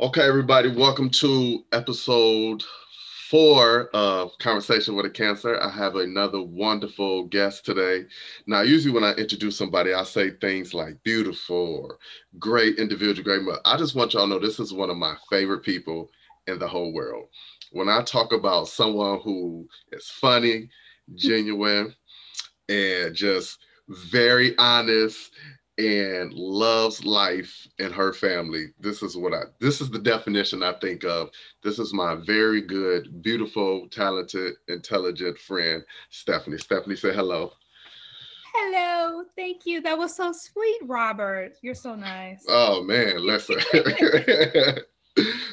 Okay, everybody, welcome to episode four of Conversation with a Cancer. I have another wonderful guest today. Now, usually when I introduce somebody, I say things like beautiful great individual, great. But I just want y'all to know this is one of my favorite people in the whole world. When I talk about someone who is funny, genuine, and just very honest and loves life and her family. This is what I this is the definition I think of. This is my very good, beautiful, talented, intelligent friend, Stephanie. Stephanie, say hello. Hello, thank you. That was so sweet, Robert. You're so nice. Oh man, listen.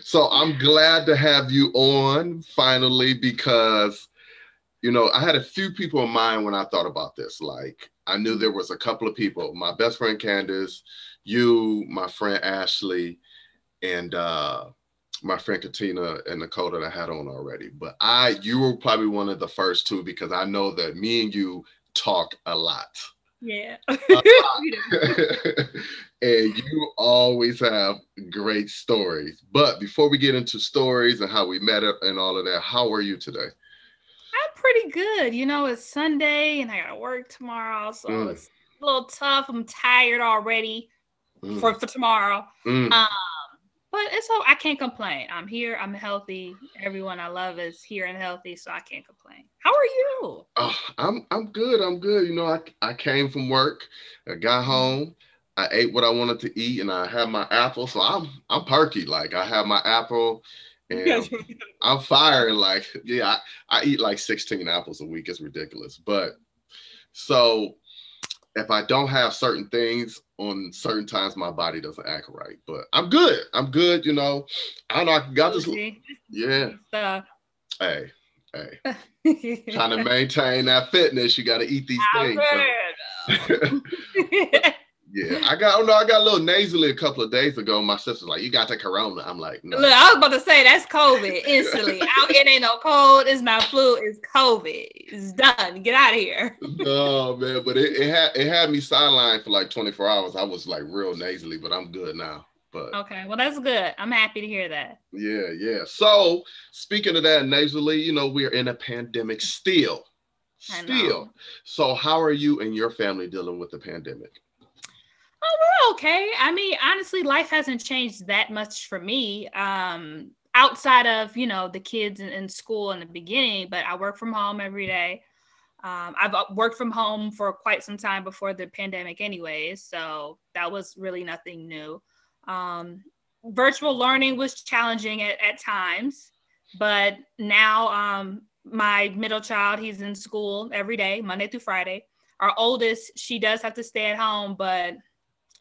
so I'm glad to have you on finally because you know I had a few people in mind when I thought about this. Like I knew there was a couple of people, my best friend Candace, you, my friend Ashley, and uh, my friend Katina and Nicole that I had on already. But I, you were probably one of the first two because I know that me and you talk a lot. Yeah. and you always have great stories. But before we get into stories and how we met and all of that, how are you today? Pretty good. You know, it's Sunday and I gotta work tomorrow, so mm. it's a little tough. I'm tired already mm. for, for tomorrow. Mm. Um, but it's all I can't complain. I'm here, I'm healthy. Everyone I love is here and healthy, so I can't complain. How are you? Oh, I'm I'm good. I'm good. You know, I, I came from work, I got mm-hmm. home, I ate what I wanted to eat, and I had my apple. So I'm I'm perky. Like I have my apple and I'm firing like, yeah, I, I eat like 16 apples a week. It's ridiculous. But so if I don't have certain things on certain times, my body doesn't act right. But I'm good. I'm good. You know, I don't know. I got this. Yeah. Hey, hey. Trying to maintain that fitness, you got to eat these things. So. Yeah, I got. Oh no, I got a little nasally a couple of days ago. My sister's like, "You got the corona." I'm like, no. Look, I was about to say that's COVID instantly. Out it ain't no cold. It's my flu. It's COVID. It's done. Get out of here. no man, but it, it had it had me sidelined for like 24 hours. I was like real nasally, but I'm good now. But okay, well that's good. I'm happy to hear that. Yeah, yeah. So speaking of that nasally, you know, we're in a pandemic still. Still. So how are you and your family dealing with the pandemic? Oh, we're okay. I mean, honestly, life hasn't changed that much for me. Um, outside of you know the kids in, in school in the beginning, but I work from home every day. Um, I've uh, worked from home for quite some time before the pandemic, anyways, so that was really nothing new. Um, virtual learning was challenging at, at times, but now um, my middle child, he's in school every day, Monday through Friday. Our oldest, she does have to stay at home, but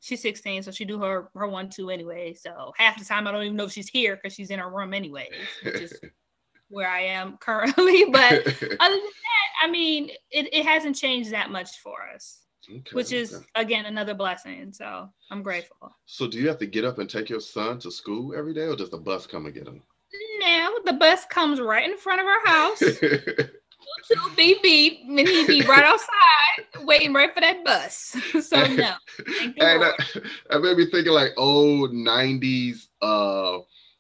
she's 16, so she do her her one two anyway. So half the time I don't even know if she's here because she's in her room anyway, which is where I am currently. But other than that, I mean, it, it hasn't changed that much for us. Okay, which is okay. again another blessing. So I'm grateful. So do you have to get up and take your son to school every day, or does the bus come and get him? No, the bus comes right in front of our house. Beep beep, and he'd be right outside waiting right for that bus. so no. And that, that made me thinking like old '90s uh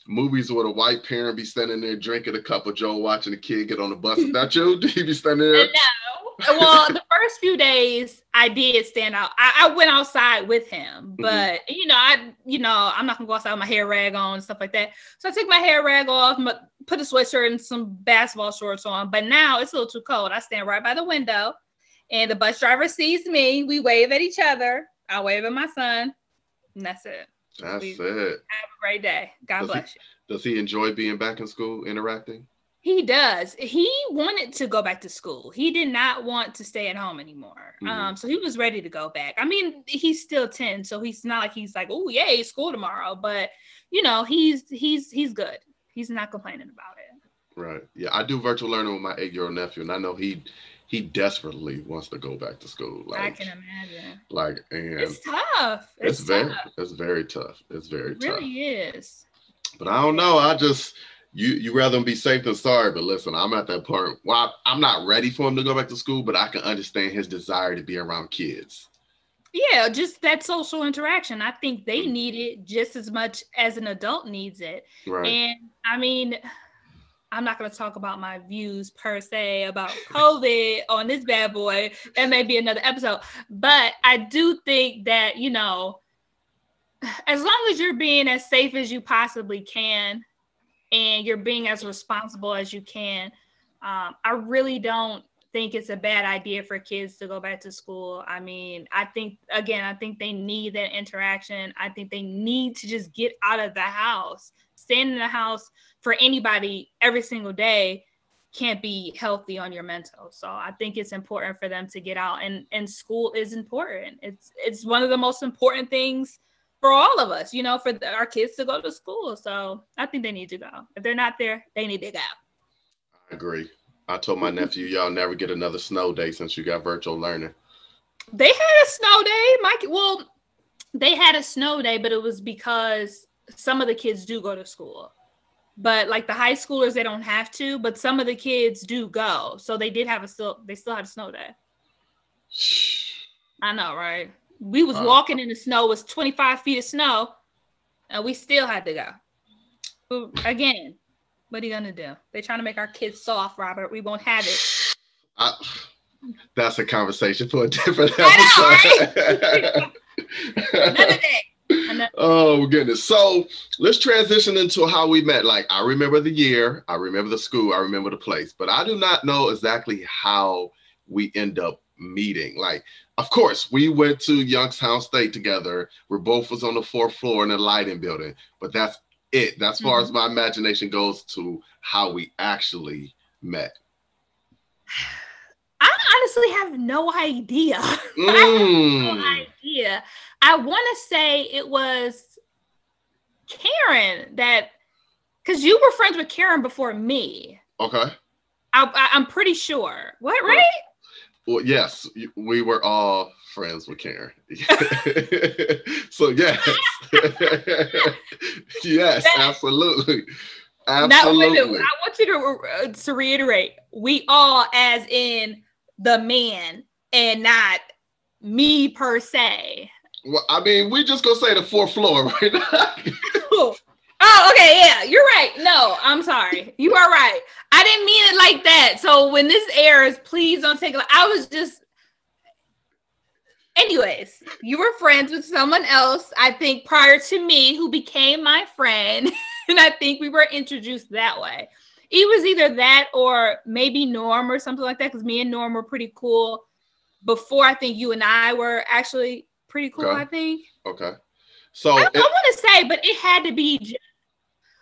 movies where the white parent be standing there drinking a cup of Joe, watching the kid get on the bus. Is that you? Do you be standing there? No. Well, the first few days I did stand out. I, I went outside with him, mm-hmm. but mm-hmm. you know, I you know, I'm not gonna go outside with my hair rag on and stuff like that. So I took my hair rag off, put a sweatshirt and some basketball shorts on. But now it's a little too cold. I stand right by the window, and the bus driver sees me. We wave at each other. I wave at my son, and that's it. That's we, it. Have a great day. God does bless he, you. Does he enjoy being back in school, interacting? He does. He wanted to go back to school. He did not want to stay at home anymore. Mm-hmm. Um, so he was ready to go back. I mean, he's still 10, so he's not like he's like, oh yay, school tomorrow. But you know, he's he's he's good. He's not complaining about it. Right. Yeah, I do virtual learning with my eight-year-old nephew, and I know he he desperately wants to go back to school. Like, I can imagine. Like, and it's tough. It's, it's very, it's very tough. It's very it tough. Really is. But I don't know. I just you you rather be safe than sorry. But listen, I'm at that point. Well, I, I'm not ready for him to go back to school, but I can understand his desire to be around kids. yeah, just that social interaction. I think they mm. need it just as much as an adult needs it. Right. And I mean, I'm not going to talk about my views per se about COVID on this bad boy. That may be another episode. But I do think that, you know, as long as you're being as safe as you possibly can and you're being as responsible as you can, um, I really don't think it's a bad idea for kids to go back to school. I mean, I think, again, I think they need that interaction. I think they need to just get out of the house. Staying in the house for anybody every single day can't be healthy on your mental. So I think it's important for them to get out and and school is important. It's it's one of the most important things for all of us, you know, for the, our kids to go to school. So I think they need to go. If they're not there, they need to go. I agree. I told my nephew, y'all never get another snow day since you got virtual learning. They had a snow day, Mike. Well, they had a snow day, but it was because some of the kids do go to school but like the high schoolers they don't have to but some of the kids do go so they did have a still they still had a snow day i know right we was uh, walking in the snow it was 25 feet of snow and we still had to go. Again what are you gonna do? They're trying to make our kids soft robert. We won't have it. I, that's a conversation for a different episode. Another day. Oh goodness. So let's transition into how we met. Like I remember the year, I remember the school, I remember the place, but I do not know exactly how we end up meeting. Like, of course, we went to Youngstown State together. We both was on the fourth floor in the Lyden building, but that's it. That's mm-hmm. far as mm-hmm. my imagination goes to how we actually met. I honestly have no idea. Mm. I have no idea. I want to say it was Karen that, because you were friends with Karen before me. Okay. I, am pretty sure. What, right? Well, yes, we were all friends with Karen. so yes, yes, absolutely, absolutely. Now, I want you to uh, to reiterate: we all, as in the man, and not me per se. Well, I mean, we just gonna say the fourth floor right now. Oh, okay, yeah, you're right. No, I'm sorry. You are right. I didn't mean it like that. So when this airs, please don't take it. I was just. Anyways, you were friends with someone else, I think, prior to me, who became my friend, and I think we were introduced that way. It was either that or maybe Norm or something like that, because me and Norm were pretty cool before I think you and I were actually pretty cool, okay. I think. Okay. So I, I want to say, but it had to be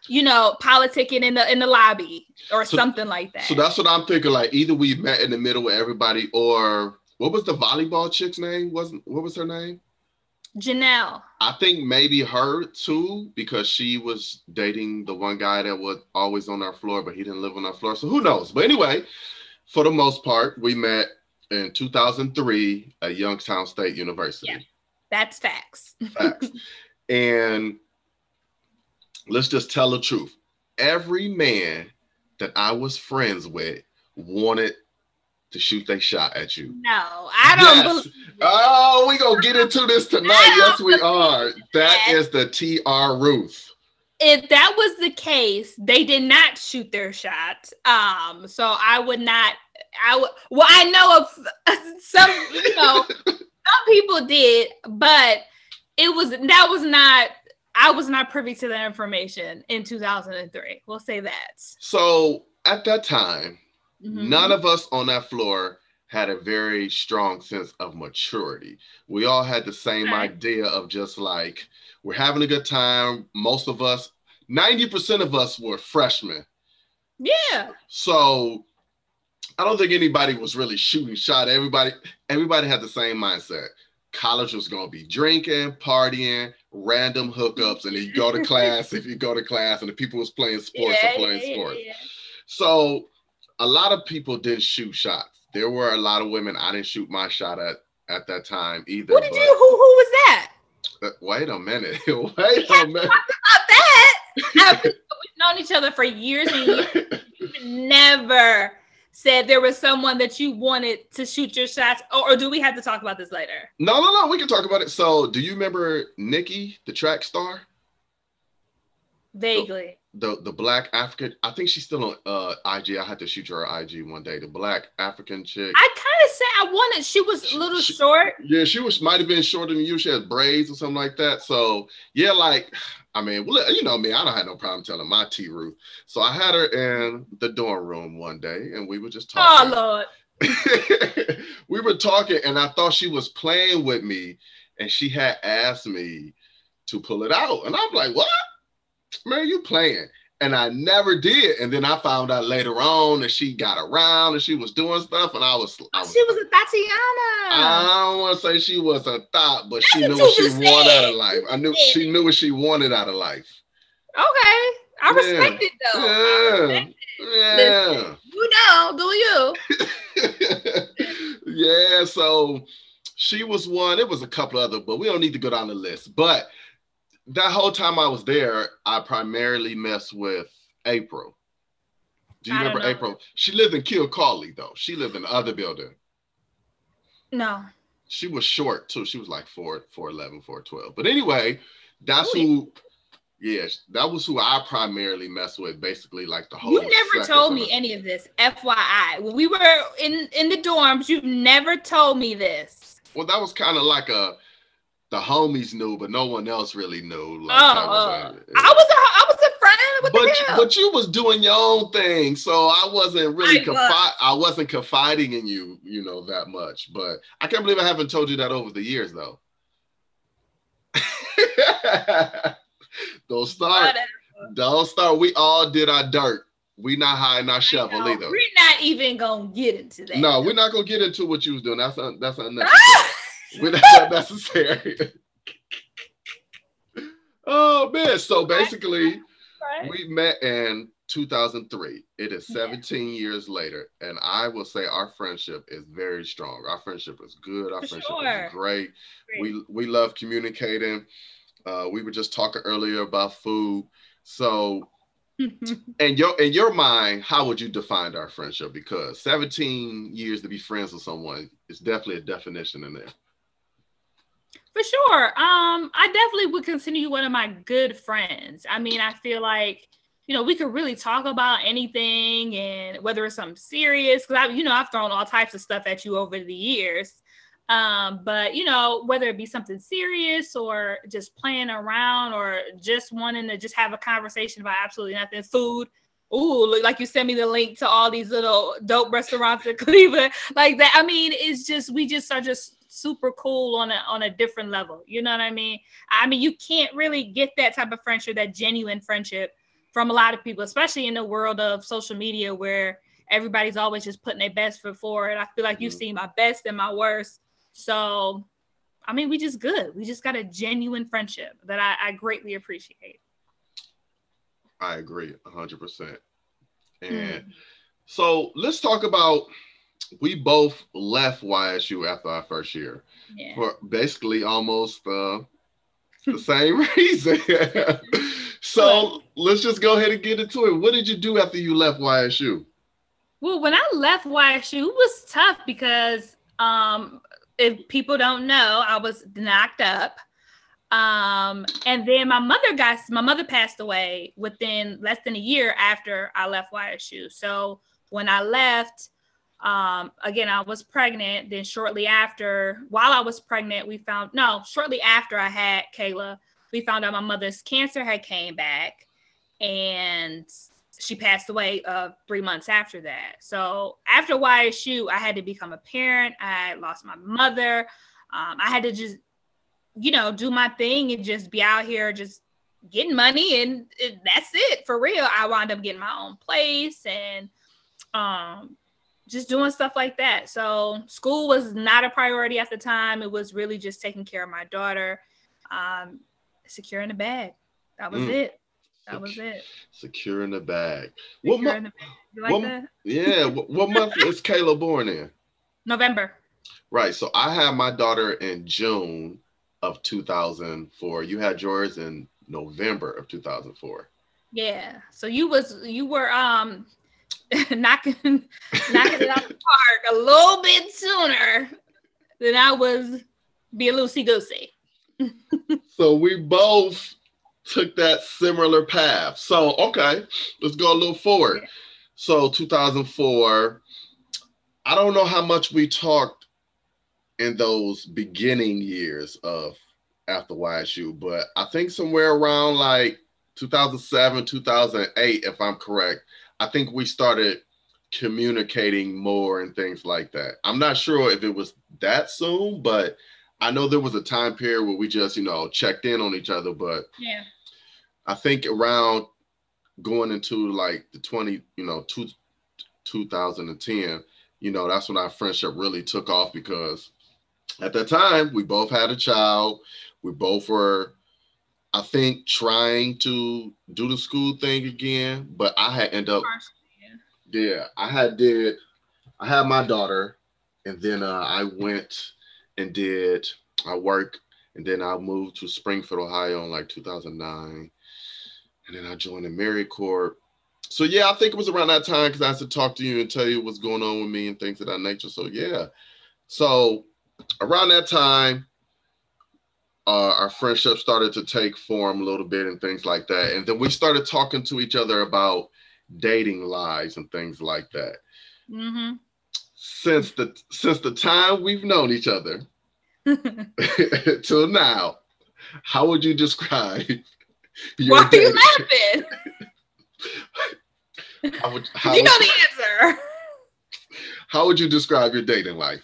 you know, politicking in the in the lobby or so, something like that. So that's what I'm thinking. Like either we met in the middle with everybody, or what was the volleyball chick's name? Wasn't what was her name? Janelle. I think maybe her too, because she was dating the one guy that was always on our floor, but he didn't live on our floor. So who knows? But anyway, for the most part, we met in 2003 at Youngstown State University. Yeah. That's facts. facts. And let's just tell the truth. Every man that I was friends with wanted to shoot their shot at you. No, I don't yes. Oh, we gonna get into this tonight. Yes, we are. That is the TR Ruth. If that was the case, they did not shoot their shot. Um, so I would not. I would. Well, I know of some. You know, some people did, but it was that was not I was not privy to that information in 2003. We'll say that. So at that time, mm-hmm. none of us on that floor had a very strong sense of maturity. We all had the same okay. idea of just like we're having a good time. Most of us, 90% of us were freshmen. Yeah. So I don't think anybody was really shooting shot. Everybody, everybody had the same mindset. College was gonna be drinking, partying, random hookups, and then you go to class if you go to class, and the people was playing sports yeah, or playing yeah, sports. Yeah, so a lot of people didn't shoot shots. There were a lot of women I didn't shoot my shot at at that time either. What did but, you? Who who was that? Uh, wait a minute. wait a minute. About that. We've known each other for years and years. never said there was someone that you wanted to shoot your shots, or, or, do we have to talk about this later? No, no, no. We can talk about it. So, do you remember Nikki, the track star? Vaguely. The, the black African. I think she's still on uh IG. I had to shoot her IG one day. The black African chick. I kind of said I wanted. She was a little she, short. Yeah, she was might have been shorter than you. She had braids or something like that. So yeah, like I mean, well, you know me, I don't have no problem telling my T Ruth. So I had her in the dorm room one day and we were just oh, talking. Oh Lord. we were talking and I thought she was playing with me and she had asked me to pull it out. And I'm like, what? Man, you playing. And I never did. And then I found out later on that she got around and she was doing stuff. And I was, I was she was a Thotiana. I don't want to say she was a thought, but she knew what she wanted out of life. I knew she knew what she wanted out of life. Okay. I respect it though. Yeah. Yeah. Listen, you know, do you? yeah. So she was one. It was a couple other, but we don't need to go down the list. But that whole time I was there, I primarily messed with April. Do you I remember April? She lived in Kilcawley though. She lived in the other building. No. She was short too. She was like four, four eleven, four twelve. But anyway, that's Ooh. who Yes, that was who I primarily messed with, basically like the whole. You never told me any of this, FYI. When we were in in the dorms, you never told me this. Well, that was kind of like a the homies knew, but no one else really knew. Like, oh, uh, I was a I was a friend. But but you was doing your own thing, so I wasn't really I, confi- I wasn't confiding in you, you know, that much. But I can't believe I haven't told you that over the years, though. don't start. Whatever. Don't start. We all did our dirt. We not hiding our shovel either. We're not even gonna get into that. No, we're not gonna get into what you was doing. That's un- that's unnecessary. That's unnecessary. oh man! So basically, right. we met in 2003. It is 17 yeah. years later, and I will say our friendship is very strong. Our friendship is good. Our For friendship sure. is great. great. We we love communicating. Uh, we were just talking earlier about food. So, in your in your mind, how would you define our friendship? Because 17 years to be friends with someone is definitely a definition in there. For sure. Um, I definitely would consider you one of my good friends. I mean, I feel like you know we could really talk about anything, and whether it's something serious, because I, you know, I've thrown all types of stuff at you over the years. Um, but you know, whether it be something serious or just playing around or just wanting to just have a conversation about absolutely nothing, food. Ooh, like you sent me the link to all these little dope restaurants in Cleveland, like that. I mean, it's just we just are just super cool on a on a different level. You know what I mean? I mean, you can't really get that type of friendship, that genuine friendship from a lot of people, especially in the world of social media where everybody's always just putting their best foot forward. I feel like you've mm-hmm. seen my best and my worst so, I mean, we just good. We just got a genuine friendship that I, I greatly appreciate. I agree 100%. And mm. so let's talk about we both left YSU after our first year yeah. for basically almost uh, the same reason. so let's just go ahead and get into it. What did you do after you left YSU? Well, when I left YSU, it was tough because um, if people don't know, I was knocked up. Um, and then my mother got my mother passed away within less than a year after I left YSU. So when I left, um, again, I was pregnant. Then shortly after, while I was pregnant, we found no, shortly after I had Kayla, we found out my mother's cancer had came back. And she passed away uh, three months after that. So after YSU, I had to become a parent. I lost my mother. Um, I had to just, you know, do my thing and just be out here just getting money, and that's it for real. I wound up getting my own place and um, just doing stuff like that. So school was not a priority at the time. It was really just taking care of my daughter, um, securing the bag. That was mm. it. That was it. Securing the bag. Securing what month? Like what, yeah. what, what month is Kayla born in? November. Right. So I had my daughter in June of 2004. You had yours in November of 2004. Yeah. So you was you were um knocking knocking it out the park a little bit sooner than I was being loosey goosey. so we both took that similar path. So okay, let's go a little forward. So 2004, I don't know how much we talked in those beginning years of after YSU, but I think somewhere around like 2007, 2008, if I'm correct, I think we started communicating more and things like that. I'm not sure if it was that soon, but I know there was a time period where we just, you know, checked in on each other. But yeah, I think around going into like the 20, you know, two, 2010, you know, that's when our friendship really took off because at that time we both had a child. We both were I think trying to do the school thing again, but I had end up yeah, I had did I had my daughter and then uh, I went and did I work and then I moved to Springfield, Ohio in like 2009. And then I joined the AmeriCorps. So yeah, I think it was around that time because I had to talk to you and tell you what's going on with me and things of that nature. So yeah. So around that time, uh, our friendship started to take form a little bit and things like that. And then we started talking to each other about dating lives and things like that. Mm-hmm. Since the since the time we've known each other till now, how would you describe? Your Why dating? are you laughing? would, how you know the answer. How would you describe your dating life?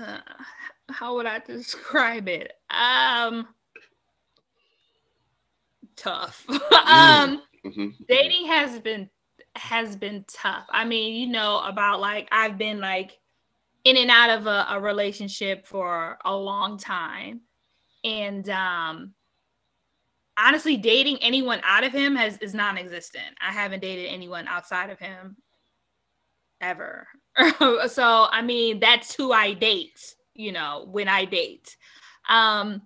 Uh, how would I describe it? Um, tough. um, mm-hmm. dating has been has been tough. I mean, you know about like I've been like in and out of a, a relationship for a long time, and um, honestly, dating anyone out of him has is non-existent. I haven't dated anyone outside of him ever. so I mean, that's who I date. You know, when I date. Um,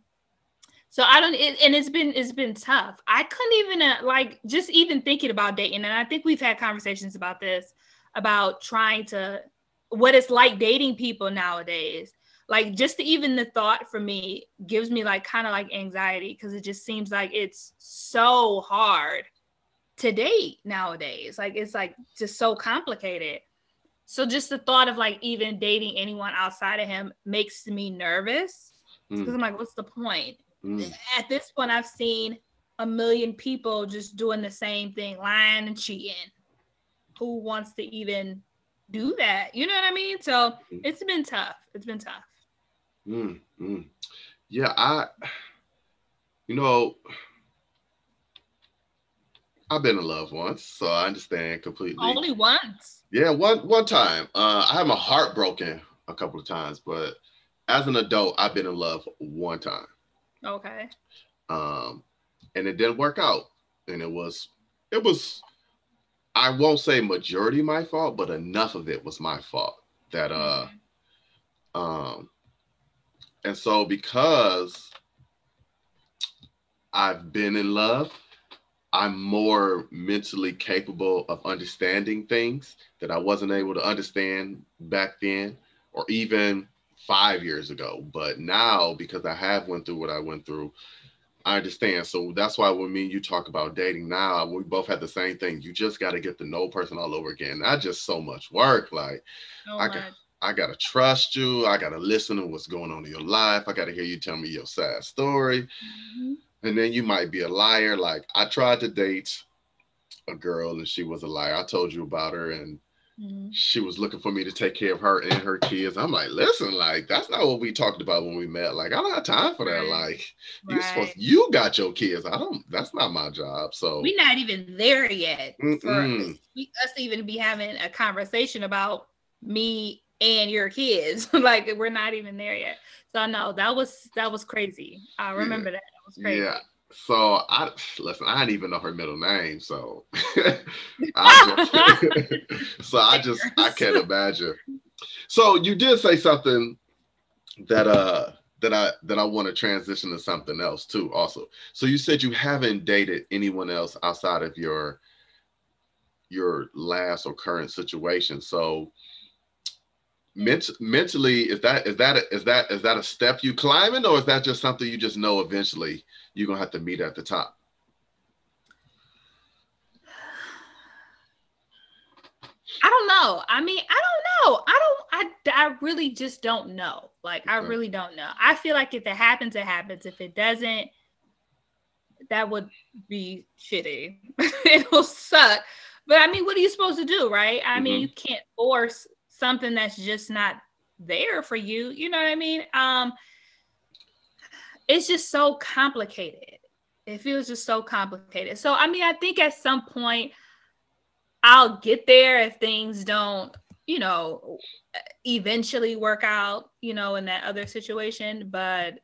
so I don't, it, and it's been it's been tough. I couldn't even uh, like just even thinking about dating, and I think we've had conversations about this about trying to what it's like dating people nowadays. Like just even the thought for me gives me like kind of like anxiety because it just seems like it's so hard to date nowadays. Like it's like just so complicated. So just the thought of like even dating anyone outside of him makes me nervous because mm. I'm like, what's the point? Mm. At this point, I've seen a million people just doing the same thing, lying and cheating. Who wants to even do that? You know what I mean? So mm. it's been tough. It's been tough. Mm, mm. Yeah, I, you know, I've been in love once, so I understand completely. Only once. Yeah, one one time. Uh, I had my heart broken a couple of times, but as an adult, I've been in love one time. Okay. Um, and it didn't work out, and it was it was I won't say majority my fault, but enough of it was my fault that uh mm-hmm. um and so because I've been in love I'm more mentally capable of understanding things that I wasn't able to understand back then or even five years ago. But now, because I have went through what I went through, I understand. So that's why when me and you talk about dating now, we both had the same thing. You just got to get to know person all over again. Not just so much work. Like so I got, I gotta trust you. I gotta listen to what's going on in your life. I gotta hear you tell me your sad story. Mm-hmm and then you might be a liar. Like I tried to date a girl and she was a liar. I told you about her and mm-hmm. she was looking for me to take care of her and her kids. I'm like, listen, like that's not what we talked about when we met. Like I don't have time for that. Right. Like right. you supposed you got your kids. I don't. That's not my job. So we're not even there yet Mm-mm. for us to even be having a conversation about me and your kids. like we're not even there yet. So no, that was that was crazy. I remember yeah. that. Yeah. So I listen. I didn't even know her middle name, so I just, so I just I can't imagine. So you did say something that uh that I that I want to transition to something else too. Also, so you said you haven't dated anyone else outside of your your last or current situation. So ment- mentally, is that is that a, is that is that a step you climbing, or is that just something you just know eventually you're gonna have to meet at the top? I don't know. I mean, I don't know. I don't. I, I really just don't know. Like, I really don't know. I feel like if it happens, it happens. If it doesn't, that would be shitty. It'll suck. But I mean, what are you supposed to do, right? I mm-hmm. mean, you can't force something that's just not there for you. You know what I mean? Um, it's just so complicated. It feels just so complicated. So I mean, I think at some point I'll get there if things don't, you know, eventually work out, you know, in that other situation. But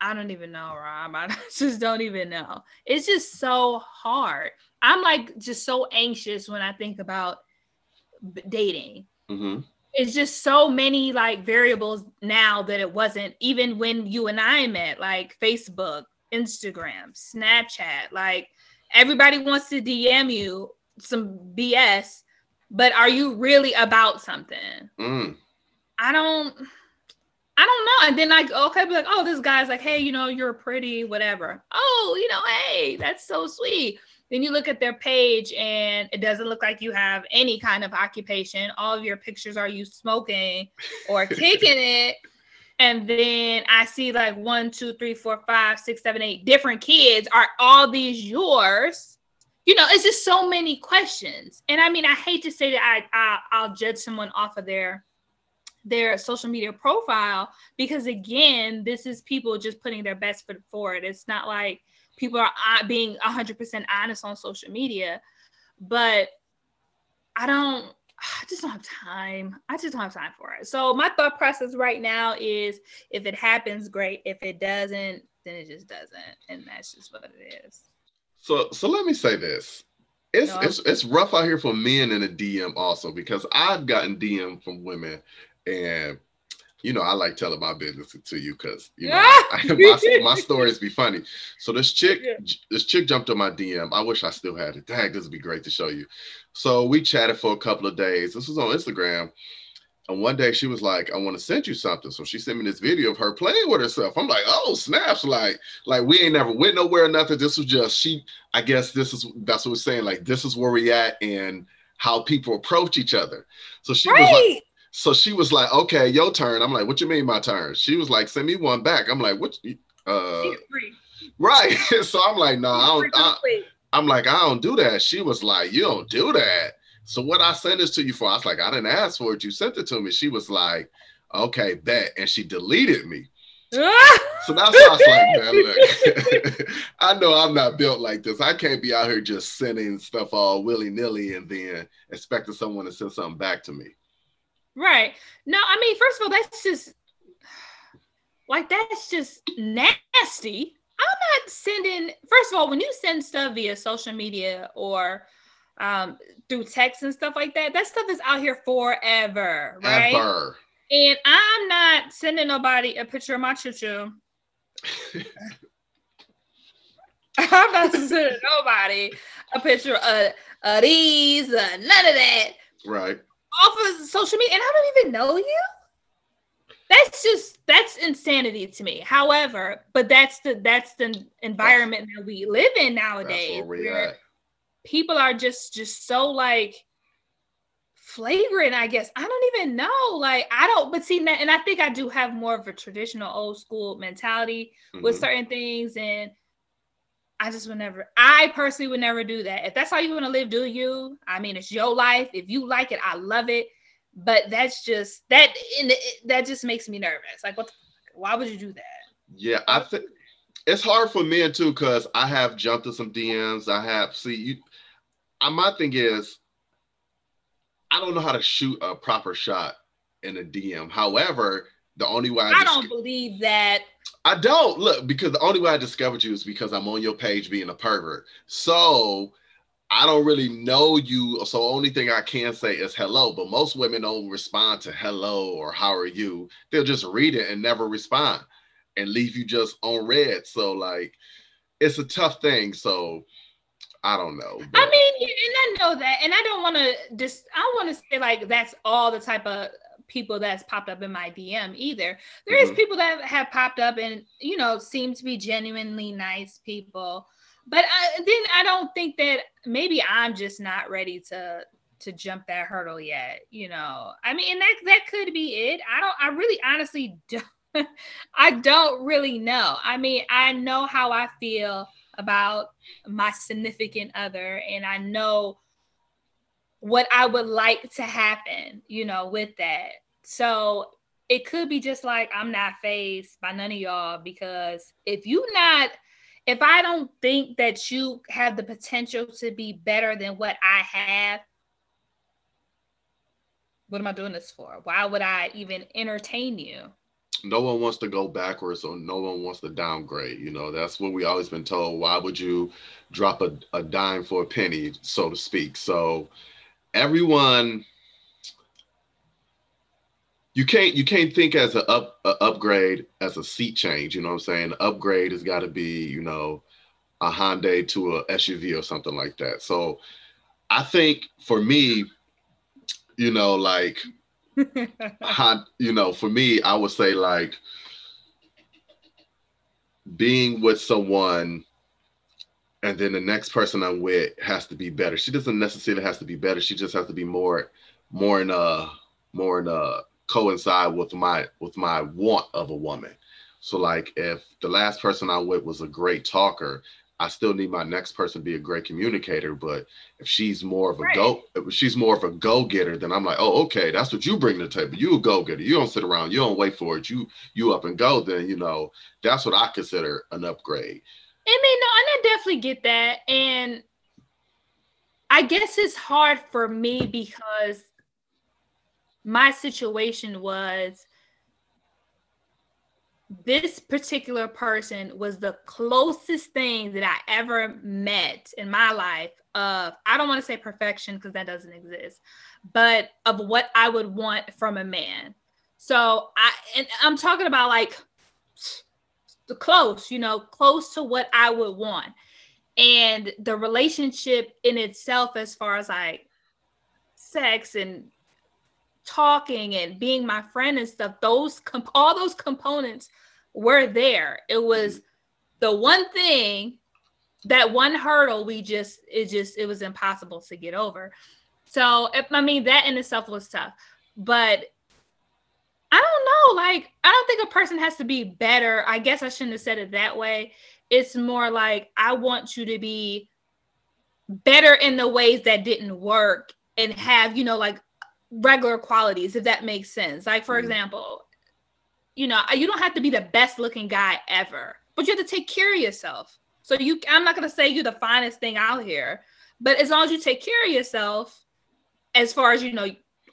I don't even know, Rob. I just don't even know. It's just so hard. I'm like just so anxious when I think about dating. Mm-hmm. It's just so many like variables now that it wasn't even when you and I met, like Facebook, Instagram, Snapchat. Like everybody wants to DM you some BS, but are you really about something? Mm. I don't. I don't know. And then like, okay, be like, oh, this guy's like, hey, you know, you're pretty, whatever. Oh, you know, hey, that's so sweet. Then you look at their page and it doesn't look like you have any kind of occupation. All of your pictures are you smoking or kicking it. And then I see like one, two, three, four, five, six, seven, eight different kids. Are all these yours? you know, it's just so many questions. And I mean, I hate to say that I, I I'll judge someone off of their their social media profile because again, this is people just putting their best foot forward. It's not like people are uh, being 100% honest on social media, but I don't I just don't have time. I just don't have time for it. So my thought process right now is if it happens, great. If it doesn't, then it just doesn't. And that's just what it is. So so let me say this. It's no. it's it's rough out here for men in a DM also because I've gotten DM from women and you know, I like telling my business to you because you know my, my stories be funny. So this chick, yeah. this chick jumped on my DM. I wish I still had it. Dang, this would be great to show you. So we chatted for a couple of days. This was on Instagram, and one day she was like, I want to send you something. So she sent me this video of her playing with herself. I'm like, oh, snaps. Like, like we ain't never went nowhere, or nothing. This was just she, I guess this is that's what we're saying. Like, this is where we at and how people approach each other. So she right. was like, so she was like, okay, your turn. I'm like, what you mean my turn? She was like, send me one back. I'm like, what uh right. so I'm like, no, I don't I, I'm like, I don't do that. She was like, you don't do that. So what I sent this to you for? I was like, I didn't ask for it. You sent it to me. She was like, okay, bet. And she deleted me. so that's why I was like, man, look, I know I'm not built like this. I can't be out here just sending stuff all willy nilly and then expecting someone to send something back to me. Right. No, I mean, first of all, that's just like that's just nasty. I'm not sending. First of all, when you send stuff via social media or um, through text and stuff like that. That stuff is out here forever, right? Ever. And I'm not sending nobody a picture of my choo. I'm not sending nobody a picture of, of these, uh, none of that. Right. Off of social media, and I don't even know you. That's just that's insanity to me. However, but that's the that's the environment that we live in nowadays. Where we where, at people are just just so like flagrant i guess i don't even know like i don't but see and i think i do have more of a traditional old school mentality mm-hmm. with certain things and i just would never i personally would never do that. If that's how you want to live do you? I mean it's your life. If you like it i love it. But that's just that in the, that just makes me nervous. Like what the, why would you do that? Yeah i think it's hard for men too because i have jumped to some dms i have see you I, my thing is, I don't know how to shoot a proper shot in a DM. However, the only way I, I don't believe that. I don't look because the only way I discovered you is because I'm on your page being a pervert. So I don't really know you, so only thing I can say is hello. But most women don't respond to hello or how are you. They'll just read it and never respond and leave you just on read. So like, it's a tough thing. So I don't know. But. I mean, and I know that, and I don't want to just. I want to say like that's all the type of people that's popped up in my DM either. There mm-hmm. is people that have popped up and you know seem to be genuinely nice people but I, then I don't think that maybe I'm just not ready to to jump that hurdle yet. You know, I mean, and that that could be it. I don't. I really, honestly, don't. I don't really know. I mean, I know how I feel about my significant other, and I know what I would like to happen. You know, with that. So it could be just like I'm not phased by none of y'all because if you not if I don't think that you have the potential to be better than what I have, what am I doing this for? Why would I even entertain you? No one wants to go backwards or no one wants to downgrade. You know, that's what we always been told. Why would you drop a, a dime for a penny, so to speak? So everyone you can't you can't think as an up a upgrade as a seat change. You know what I'm saying? upgrade has got to be you know a Hyundai to a SUV or something like that. So I think for me, you know, like, you know, for me, I would say like being with someone and then the next person I'm with has to be better. She doesn't necessarily has to be better. She just has to be more, more in a, more in a coincide with my with my want of a woman. So like if the last person I with was a great talker, I still need my next person to be a great communicator. But if she's more of a right. go, if she's more of a go getter, then I'm like, oh, okay, that's what you bring to the table. You a go getter. You don't sit around. You don't wait for it. You you up and go. Then you know that's what I consider an upgrade. I mean, no, and I definitely get that, and I guess it's hard for me because my situation was this particular person was the closest thing that I ever met in my life of I don't want to say perfection because that doesn't exist, but of what I would want from a man. So I and I'm talking about like the close, you know, close to what I would want. And the relationship in itself as far as like sex and talking and being my friend and stuff those comp- all those components were there. It was the one thing that one hurdle we just it just it was impossible to get over. So i mean that in itself was tough but i don't know like i don't think a person has to be better. I guess i shouldn't have said it that way. It's more like i want you to be better in the ways that didn't work and have you know like regular qualities, if that makes sense. Like, for mm example, you know, you don't have to be the best looking guy ever, but you have to take care of yourself. So you, I'm not gonna say you're the finest thing out here, but as long as you take care of yourself, as far as you know,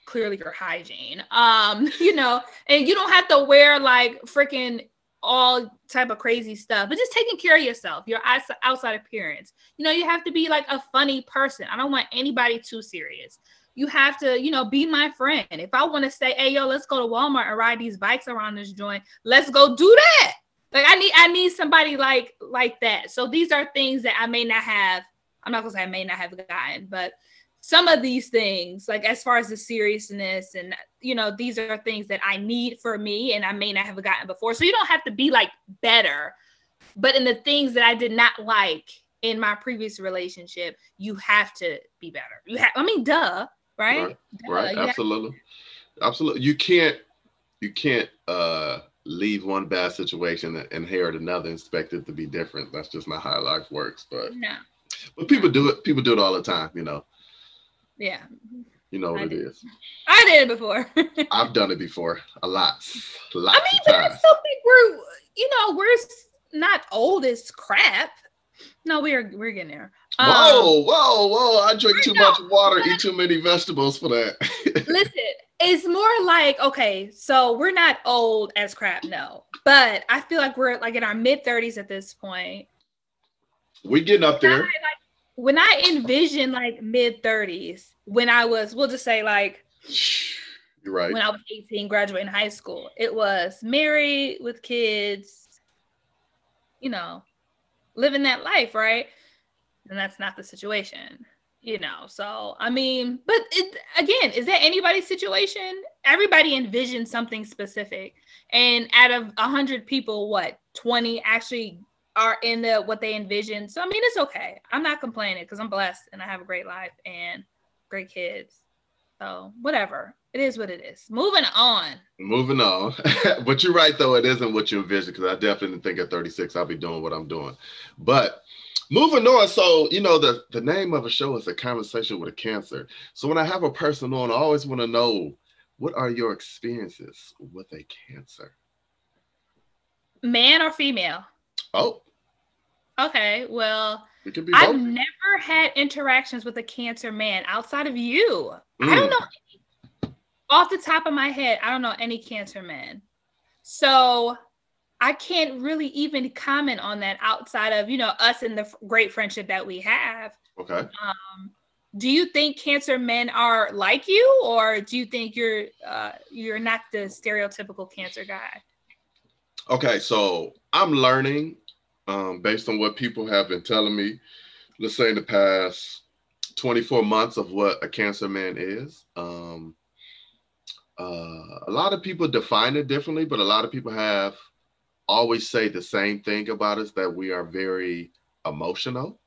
clearly your hygiene, um, you know, and you don't have to wear like freaking all type of crazy stuff, but just taking care of yourself, your outside appearance. You know, you have to be like a funny person. I don't want anybody too serious you have to, you know, be my friend. If I want to say, hey, yo, let's go to Walmart and ride these bikes around this joint, let's go do that. Like I need, I need somebody like like that. So these are things that I may not have. I'm not gonna say I may not have gotten, but some of these things, like as far as the seriousness and you know, these are things that I need for me and I may not have gotten before. So you don't have to be like better, but in the things that I did not like in my previous relationship, you have to be better. You have, I mean, duh right? Right. right. Absolutely. Absolutely. You can't you can't uh leave one bad situation and inherit another and expect it to be different. That's just not how life works. But no. But people do it. People do it all the time, you know. Yeah. You know what I it did. is. I did it before. I've done it before. A lot. Lots I mean, but I still think we're you know, we're not old as crap. No, we're we're getting there. Whoa, um, whoa, whoa! I drink too much water, eat too many vegetables for that. listen, it's more like okay, so we're not old as crap, no, but I feel like we're like in our mid thirties at this point. We getting up there. Like, when I envision like mid 30s, when I was, we'll just say like You're right. when I was 18, graduating high school, it was married with kids, you know, living that life, right? And that's not the situation, you know. So, I mean, but it, again, is that anybody's situation? Everybody envisions something specific. And out of 100 people, what, 20 actually are in the what they envision. So, I mean, it's okay. I'm not complaining because I'm blessed and I have a great life and great kids. So, whatever. It is what it is. Moving on. Moving on. but you're right, though. It isn't what you envision because I definitely think at 36 I'll be doing what I'm doing. But moving on. So, you know, the, the name of a show is a conversation with a cancer. So when I have a person on, I always want to know what are your experiences with a cancer? Man or female? Oh. Okay. Well, it could be I've never had interactions with a cancer man outside of you. I Mm. don't know off the top of my head, I don't know any cancer men. So I can't really even comment on that outside of, you know, us and the f- great friendship that we have. Okay. Um, do you think cancer men are like you or do you think you're uh, you're not the stereotypical cancer guy? Okay. So I'm learning um, based on what people have been telling me, let's say in the past 24 months of what a cancer man is. Um, uh, a lot of people define it differently, but a lot of people have always say the same thing about us that we are very emotional.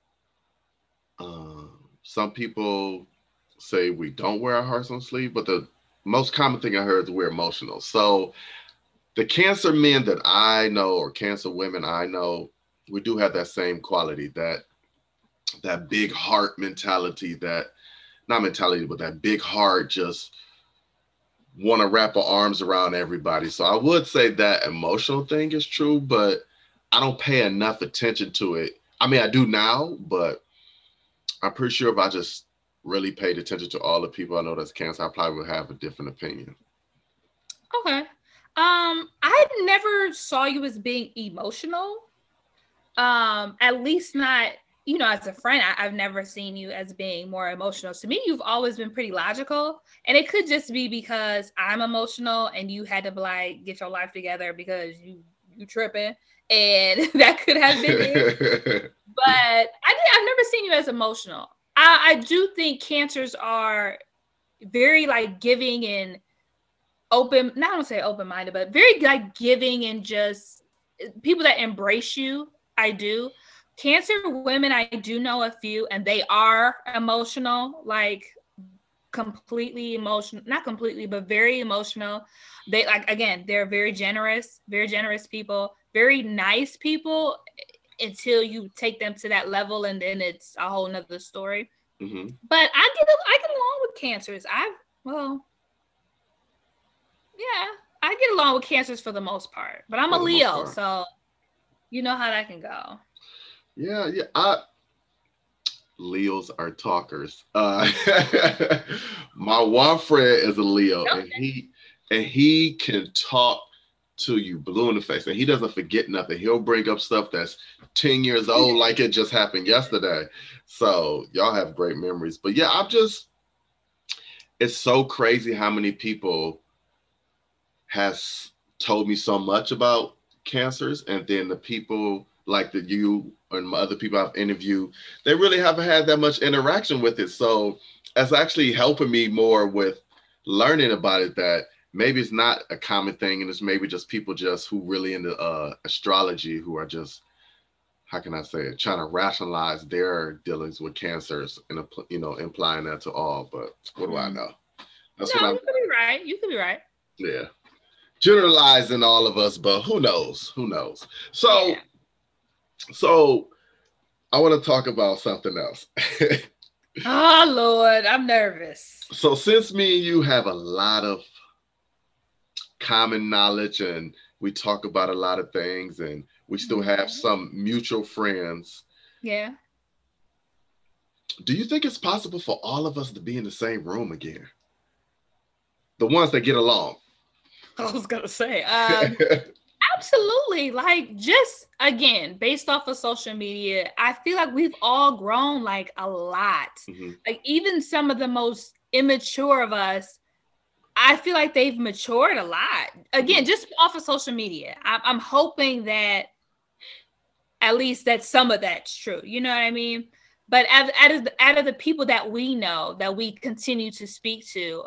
Um, some people say we don't wear our hearts on sleeve, but the most common thing I heard is we're emotional. So the cancer men that I know or cancer women I know, we do have that same quality, that that big heart mentality, that not mentality, but that big heart just want to wrap our arms around everybody. So I would say that emotional thing is true, but I don't pay enough attention to it. I mean, I do now, but I'm pretty sure if I just really paid attention to all the people I know that's cancer, I probably would have a different opinion. Okay. Um, I never saw you as being emotional. Um, at least not, you know, as a friend, I, I've never seen you as being more emotional. To me, you've always been pretty logical. And it could just be because I'm emotional and you had to like get your life together because you you tripping. And that could have been it. but I did, I've never seen you as emotional. I, I do think cancers are very like giving and open. Not I don't say open minded, but very like giving and just eh, people that embrace you. I do. Cancer women, I do know a few, and they are emotional, like completely emotional, not completely, but very emotional. They like again, they're very generous, very generous people, very nice people until you take them to that level and then it's a whole nother story. hmm But I get I get along with cancers. I well, yeah, I get along with cancers for the most part. But I'm For a Leo, so you know how that can go. Yeah, yeah. I Leos are talkers. Uh my one friend is a Leo and he and he can talk to you blue in the face and he doesn't forget nothing. He'll bring up stuff that's 10 years old like it just happened yesterday. So y'all have great memories. But yeah, I'm just it's so crazy how many people has told me so much about cancers and then the people like that you and my other people I've interviewed, they really haven't had that much interaction with it. So that's actually helping me more with learning about it that maybe it's not a common thing and it's maybe just people just who really into uh, astrology who are just how can I say it, trying to rationalize their dealings with cancers and you know implying that to all. But what do I Mhm. know? That's no, what you I'm. could be right. You could be right. Yeah, generalizing all of us, but who knows? Who knows? So, Yeah. So I want to talk about something else. Oh Lord, I'm nervous. so since me and you have a lot of common knowledge and we talk about a lot of things and we still have Mhm. some mutual friends Yeah. do you think it's possible for all of us to be in the same room again the ones that get along I was gonna say. Um, Absolutely. Like just again, based off of social media, I feel like we've all grown like a lot. Mm-hmm. Like even some of the most immature of us, I feel like they've matured a lot. Again, mm-hmm. just off of social media. I'm, I'm hoping that at least that some of that's true. You know what I mean? But out, out of the, out of the people that we know that we continue to speak to,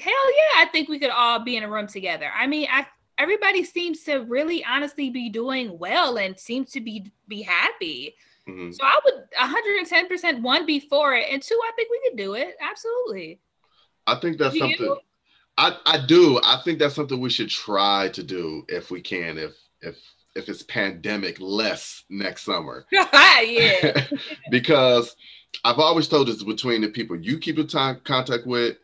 hell yeah, I think we could all be in a room together. I mean, I everybody seems to really honestly be doing well and seems to be be happy. Mm-hmm. So I would 110% one be for it, and two, I think we could do it. Absolutely. I think that's do something. You? I I do. I think that's something we should try to do if we can. If if if it's pandemic less next summer. yeah. because I've always told this between the people you keep in time, contact with,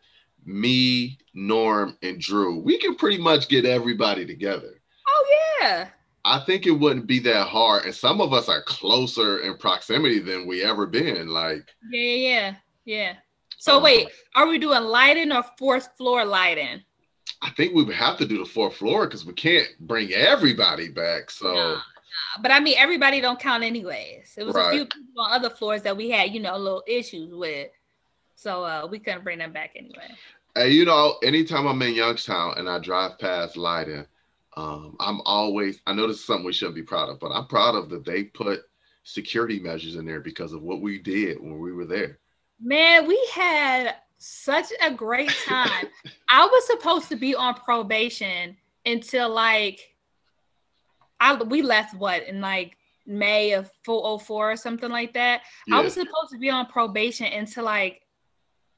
me, Norm, and Drew, we can pretty much get everybody together. Oh yeah. I think it wouldn't be that hard, and some of us are closer in proximity than we ever been. Like yeah, yeah, yeah. So um, wait, are we doing lighting or fourth floor lighting? I think we would have to do the fourth floor because we can't bring everybody back. So. Nah. But I mean, everybody don't count anyways. It was right. a few people on other floors that we had, you know, little issues with. So uh, we couldn't bring them back anyway. Hey, you know, anytime I'm in Youngstown and I drive past Lyden, um, I'm always, I know this is something we shouldn't be proud of, but I'm proud of that they put security measures in there because of what we did when we were there. Man, we had such a great time. I was supposed to be on probation until like I we left what in like May of 404 or something like that. Yeah. I was supposed to be on probation until like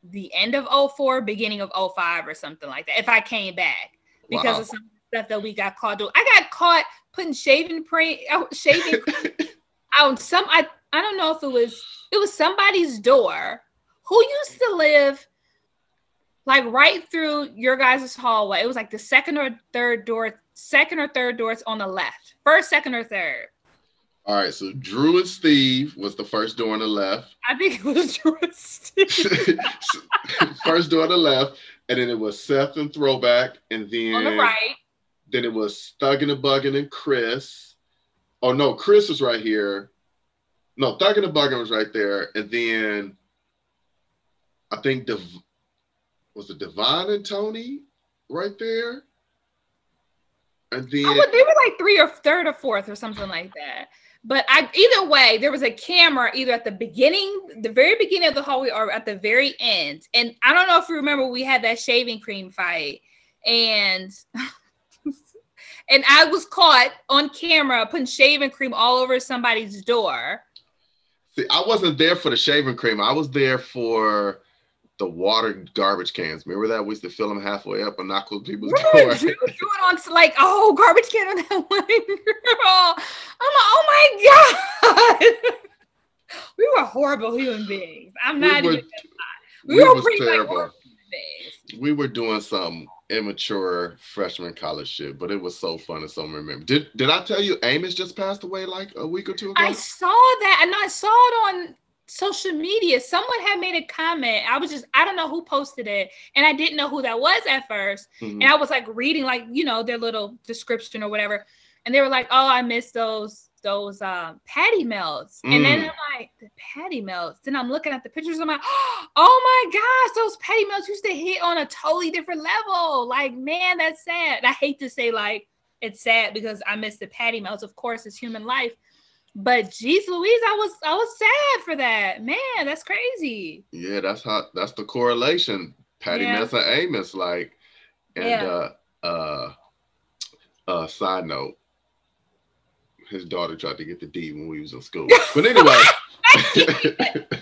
the end of 04, beginning of 05 or something like that. If I came back because wow. of some stuff that we got caught doing. I got caught putting shaving cream, oh, shaving on some. I I don't know if it was it was somebody's door who used to live like right through your guys' hallway. It was like the second or third door, second or third doors on the left. First, second, or third. All right, so Drew and Steve was the first door on the left. I think it was Drew and Steve. first door on the left, and then it was Seth and Throwback, and then on the right. Then it was Thuggin' and Buggin' and Chris. Oh no, Chris was right here. No, Thuggin' and Buggin' was right there, and then I think the was it Devon and Tony right there? And then oh, they were like three or third or fourth or something like that. But I either way, there was a camera either at the beginning, the very beginning of the hallway, or at the very end. And I don't know if you remember, we had that shaving cream fight, and and I was caught on camera putting shaving cream all over somebody's door. See, I wasn't there for the shaving cream. I was there for the water garbage cans. Remember that? We used to fill them halfway up and knock those people's door. Do it on like, oh, garbage can on that one girl. I'm like, oh my God. we were horrible human beings. I'm not we were, even we, we were pretty terrible. Like we were doing some immature freshman college shit, but it was so fun and so remember. Did did I tell you Amos just passed away like a week or two ago? I saw that and I saw it on social media, someone had made a comment. I was just, I don't know who posted it. And I didn't know who that was at 1st mm-hmm. And I was like reading like, you know, their little description or whatever. And they were like, oh, I miss those those uh, patty melts. Mm. And then mm. I'm like, the patty melts. Then I'm looking at the pictures. I'm like, oh my gosh, those patty melts used to hit on a totally different level. Like, man, that's sad. I hate to say like it's sad because I miss the patty melts. Of course, it's human life. But geez Louise, I was I was sad for that. Man, that's crazy. Yeah, that's how that's the correlation. Patty yeah. Messa Amos, like, and yeah. uh uh uh side note, his daughter tried to get the D when we was in school. But anyway.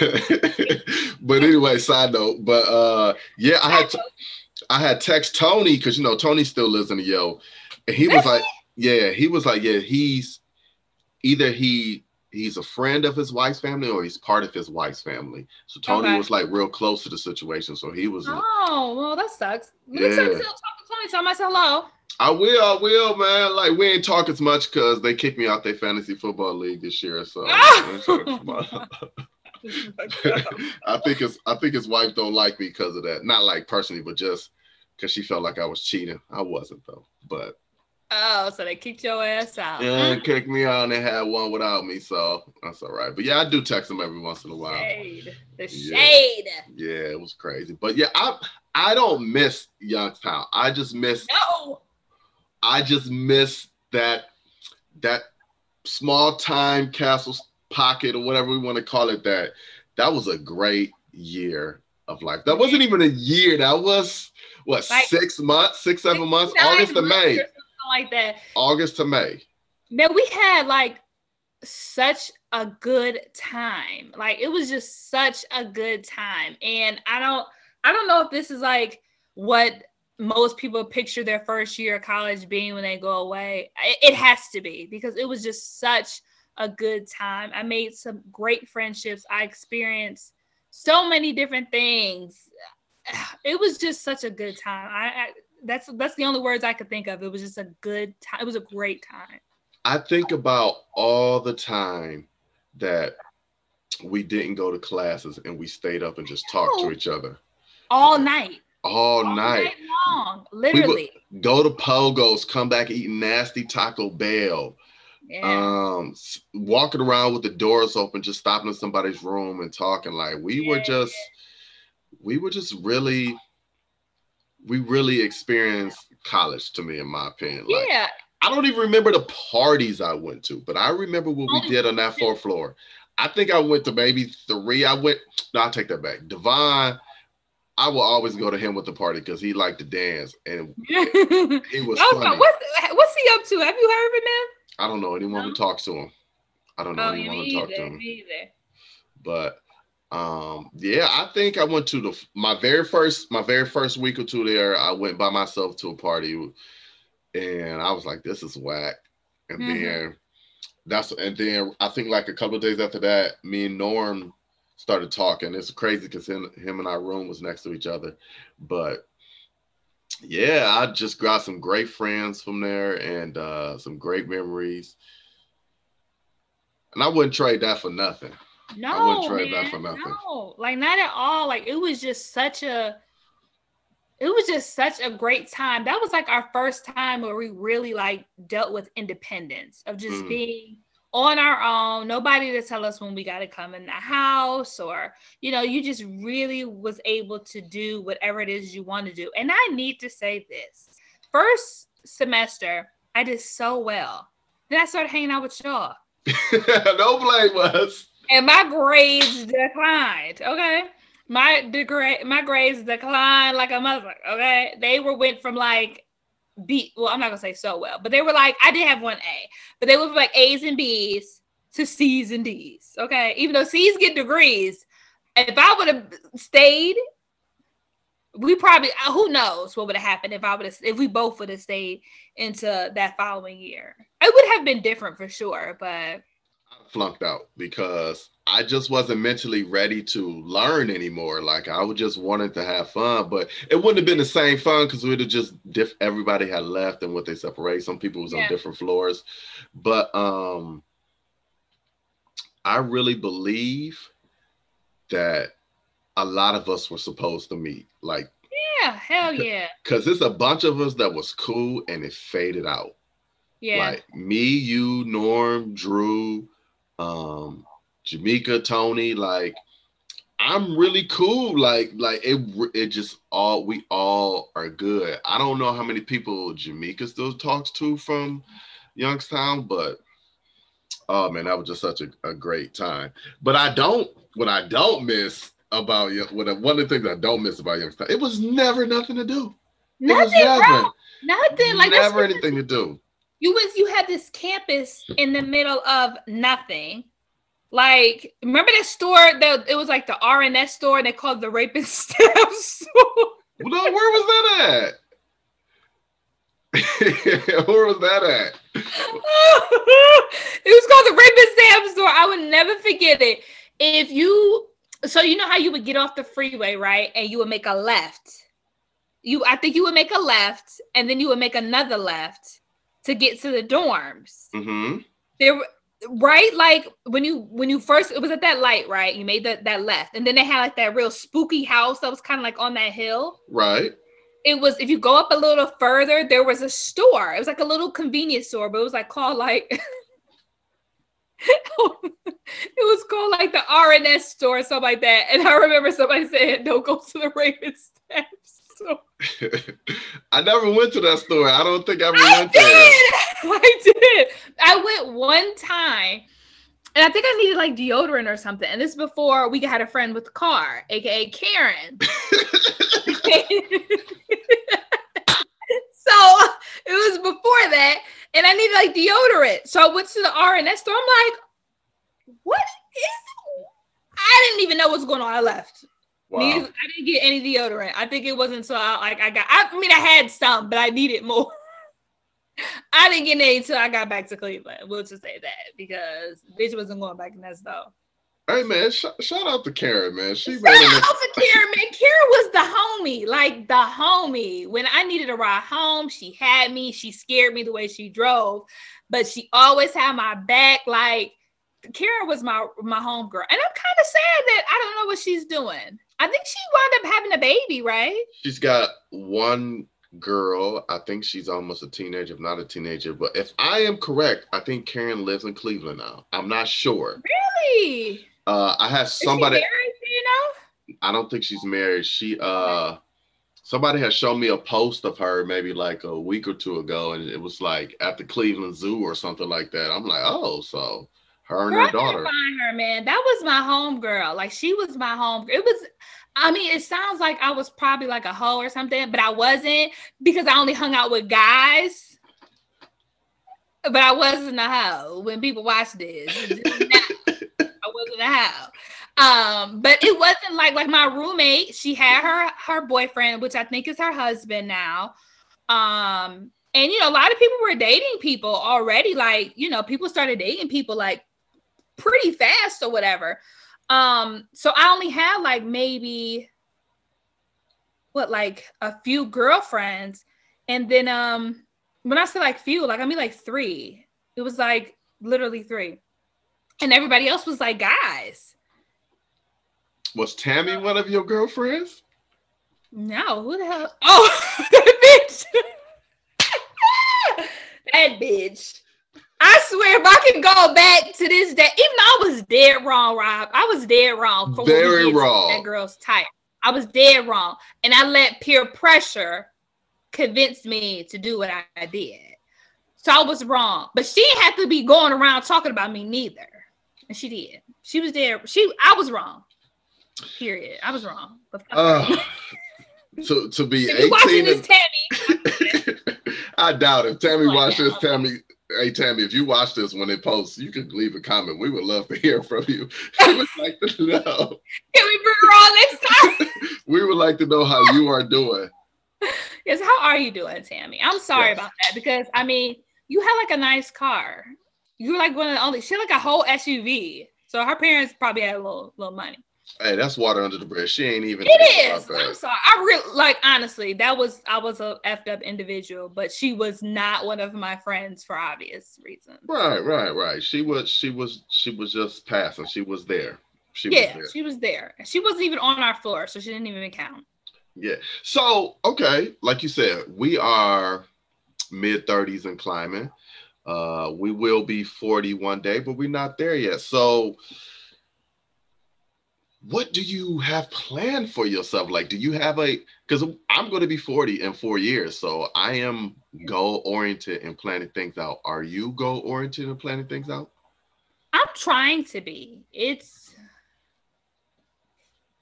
but anyway, side note. But uh yeah, I had I had text Tony because you know Tony still lives in the yo. And he was like, Yeah, he was like, Yeah, he's either he he's a friend of his wife's family or he's part of his wife's family. So Tony okay. was like real close to the situation. So he was. Oh well, that sucks. Yeah. Next time talk to Tony, tell myself hello. I will, I will, man. Like we ain't talk as much because they kicked me out their fantasy football league this year. So I think his I think his wife don't like me because of that. Not like personally, but just because she felt like I was cheating. I wasn't though. But Oh, so they kicked your ass out. Yeah, they kicked me out and they had one without me, so that's all right. But yeah, I do text them every once in a while. Shade. The shade. Yeah, yeah it was crazy. But yeah, I I don't miss Youngstown. I just miss No. I just miss that that small time castle pocket or whatever we want to call it that that was a great year of life. That wasn't even a year. That was what like, six months, six, seven months, August to May. Like that. August to May. Man, we had like such a good time. Like it was just such a good time. And I don't I don't know if this is like what most people picture their first year of college being when they go away. It, it has to be because it was just such a good time. I made some great friendships. I experienced so many different things. It was just such a good time. I, I that's that's the only words I could think of. It was just a good time. It was a great time. I think about all the time that we didn't go to classes and we stayed up and just talked to each other all night. All, all night. night long, literally. go to Pogos, come back eating nasty Taco Bell. Yeah. Um, walking around with the doors open, just stopping in somebody's room and talking. Like we yeah. were just, we were just really, we really experienced college. To me, in my opinion, like, yeah. I don't even remember the parties I went to, but I remember what we oh, did on that fourth floor. I think I went to maybe three. I went. No, I take that back. Devon, I will always go to him with the party because he liked to dance and he was funny. What's, what's he up to? Have you heard of him? I don't know anyone no? who talks to him. I don't know oh, anyone who talks to him. Either. But um, yeah, I think I went to the my very first my very first week or two there. I went by myself to a party, and I was like, "This is whack." And mm-hmm. then that's and then I think like a couple days after that, me and Norm started talking. It's crazy because him, him and our room was next to each other, but yeah, I just got some great friends from there and uh, some great memories. And I wouldn't trade that for nothing. No, I wouldn't trade man, that for nothing. No, like not at all. Like it was just such a it was just such a great time. That was like our first time where we really like dealt with independence of just mm. being on our own, nobody to tell us when we got to come in the house, or you know, you just really was able to do whatever it is you want to do. And I need to say this first semester, I did so well. Then I started hanging out with y'all. no blame us. And my grades declined. Okay. My degree, my grades declined like a mother. Okay. They were went from like B. Well, I'm not gonna say so well, but they were like, I did have one A, but they were like A's and B's to C's and D's. Okay, even though C's get degrees, if I would have stayed, we probably uh, who knows what would have happened if I would have if we both would have stayed into that following year. It would have been different for sure, but flunked out because I just wasn't mentally ready to learn anymore. Like I would just wanted to have fun, but it wouldn't have been the same fun because we'd have just diff- everybody had left and what they separate. Some people was yeah. on different floors, but um, I really believe that a lot of us were supposed to meet. Like yeah, hell yeah. Because it's a bunch of us that was cool and it faded out. Yeah. Like me, you, Norm, Drew, um Jamaica, Tony, like I'm really cool. Like, like it, it just all we all are good. I don't know how many people Jamaica still talks to from Youngstown, but oh man, that was just such a, a great time. But I don't, what I don't miss about what one of the things I don't miss about Youngstown, it was never nothing to do. Nothing, it was never, nothing. Like never anything to do. You was you had this campus in the middle of nothing like, remember that store that it was like the RNS store and they called the rapist stamp store? No, where was that at? where was that at? it was called the rapist stamp store. I would never forget it. If you so you know how you would get off the freeway, right? And you would make a left. You I think you would make a left and then you would make another left to get to the dorms. Mm-hmm. There right like when you when you first it was at that light right you made that that left and then they had like that real spooky house that was kind of like on that hill right it was if you go up a little further, there was a store. It was like a little convenience store, but it was like called like it was called like the RNS store, or something like that. And I remember somebody saying, "Don't go to the Raven steps." So I never went to that store. I don't think I ever I went did. there. I did. I went one time, and I think I needed like deodorant or something. And this is before we had a friend with a car, aka Karen. so it was before that, and I needed like deodorant. So I went to the RNS store. I'm like, what is? I didn't even know what's going on. I left. Wow. I didn't get any deodorant. I think it wasn't until I, like I got. I mean, I had some, but I needed more. I didn't get any until I got back to Cleveland. We'll just say that because bitch wasn't going back in that store. Hey man, sh- shout out to Karen, man. She Shout out to Karen, man. Karen was the homie, like the homie. When I needed a ride home, she had me. She scared me the way she drove, but she always had my back. Like Karen was my my home girl, and I'm kind of sad that I don't know what she's doing. I think she wound up having a baby, right? She's got one girl. I think she's almost a teenager, if not a teenager. But if I am correct, I think Karen lives in Cleveland now. I'm not sure. Really? Uh, I had she somebody. married, you know? I don't think she's married. She uh somebody had shown me a post of her maybe like a week or two ago, and it was like at the Cleveland Zoo or something like that. I'm like, oh, so her and Girl, her daughter. find her, man. That was my home girl. Like she was my home. It was. I mean, it sounds like I was probably like a hoe or something, but I wasn't because I only hung out with guys. But I wasn't a hoe when people watch this. This is not- I wasn't a hoe. Um, but it wasn't like like my roommate. She had her her boyfriend, which I think is her husband now. Um, and you know, a lot of people were dating people already. Like, you know, people started dating people like pretty fast or whatever. Um, so I only had like maybe what like a few girlfriends, and then um when I say like few, like I mean like three. It was like literally three, and everybody else was like guys. Was Tammy one of your girlfriends? No, who the hell? Oh, that bitch. that bitch. I swear, if I can go back to this day, even though I was dead wrong, Rob, I was dead wrong. for Very wrong. That girl's type. I was dead wrong, and I let peer pressure convince me to do what I, did. So I was wrong, but she didn't have to be going around talking about me neither, and she did. She was there. She, I was wrong. Period. I was wrong. Uh, to to be if you watching 18 this, and Tammy, I doubt if Tammy this. Tammy. Hey Tammy, if you watch this when it posts, you can leave a comment. We would love to hear from you. We would like to know. can we bring her on next time? We would like to know how you are doing. yes. How are you doing, Tammy? I'm sorry Yes. about that because I mean, you had like a nice car. You were like one of the only. She had like a whole SUV. So her parents probably had a little little money. Hey, that's water under the bridge. She ain't even. It is. I'm sorry. I really like honestly. That was I was a effed up individual, but she was not one of my friends for obvious reasons. Right, right, right. She was, she was, she was just passing. She was there. She yeah, was there. she was there. She wasn't even on our floor, so she didn't even count. Yeah. So, okay, like you said, we are mid 30s and climbing. Uh, we will be forty one day, but we're not there yet. So, what do you have planned for yourself? Like, do you have a because I'm going to be 40 in four years, so I am goal oriented and planning things out. Are you goal oriented and planning things out? I'm trying to be. It's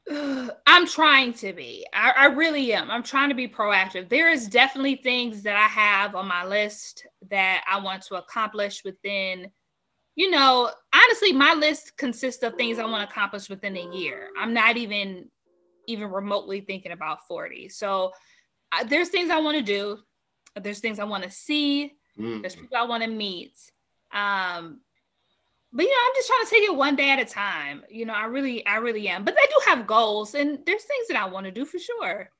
I'm trying to be. I, I really am. I'm trying to be proactive. There is definitely things that I have on my list that I want to accomplish within, you know, honestly, my list consists of things I want to accomplish within a year. I'm not even even remotely thinking about 40. So uh, there's things I want to do. There's things I want to see. Mm. There's people I want to meet. Um, but you know, I'm just trying to take it one day at a time. You know, I really, I really am. But I do have goals, and there's things that I want to do for sure.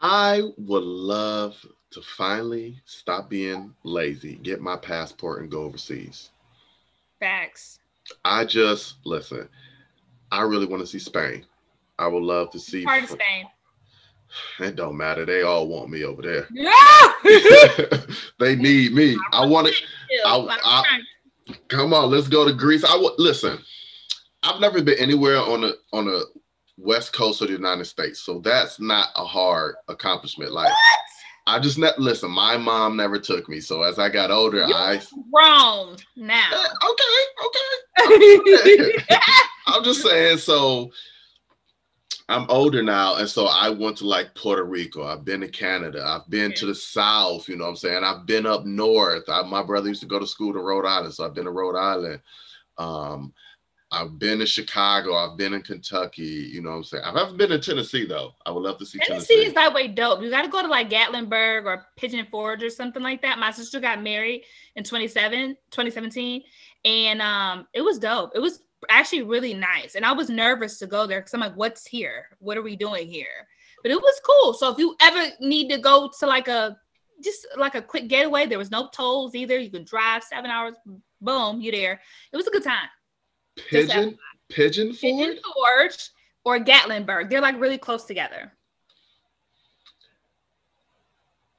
I would love to finally stop being lazy, get my passport, and go overseas. Facts. I just listen. I really want to see Spain. I would love to see Part of Spain. It don't matter. They all want me over there. Yeah. they need me. I want to. I, I, come on, let's go to Greece. I would listen. I've never been anywhere on the on the west coast of the United States, so that's not a hard accomplishment. Like what? I just ne- listen. My mom never took me, so as I got older, You're I wrong now. okay, okay. I'm just saying. So I'm older now, and so I went to like Puerto Rico. I've been to Canada. I've been to the South. You know what I'm saying? I've been up north. I, my brother used to go to school to Rhode Island, so I've been to Rhode Island. Um, I've been to Chicago. I've been in Kentucky. You know what I'm saying? I've never been to Tennessee though. I would love to see Tennessee. Tennessee. is that way dope. You got to go to like Gatlinburg or Pigeon Forge or something like that. My sister got married in 27, 2017, and um, it was dope. It was actually really nice, and I was nervous to go there because I'm like, "What's here? What are we doing here?" But it was cool. So if you ever need to go to like a just like a quick getaway, there was no tolls either. You could drive seven hours. Boom, you there. It was a good time. Pigeon, Pigeon Forge, Pigeon Forge or Gatlinburg. They're like really close together.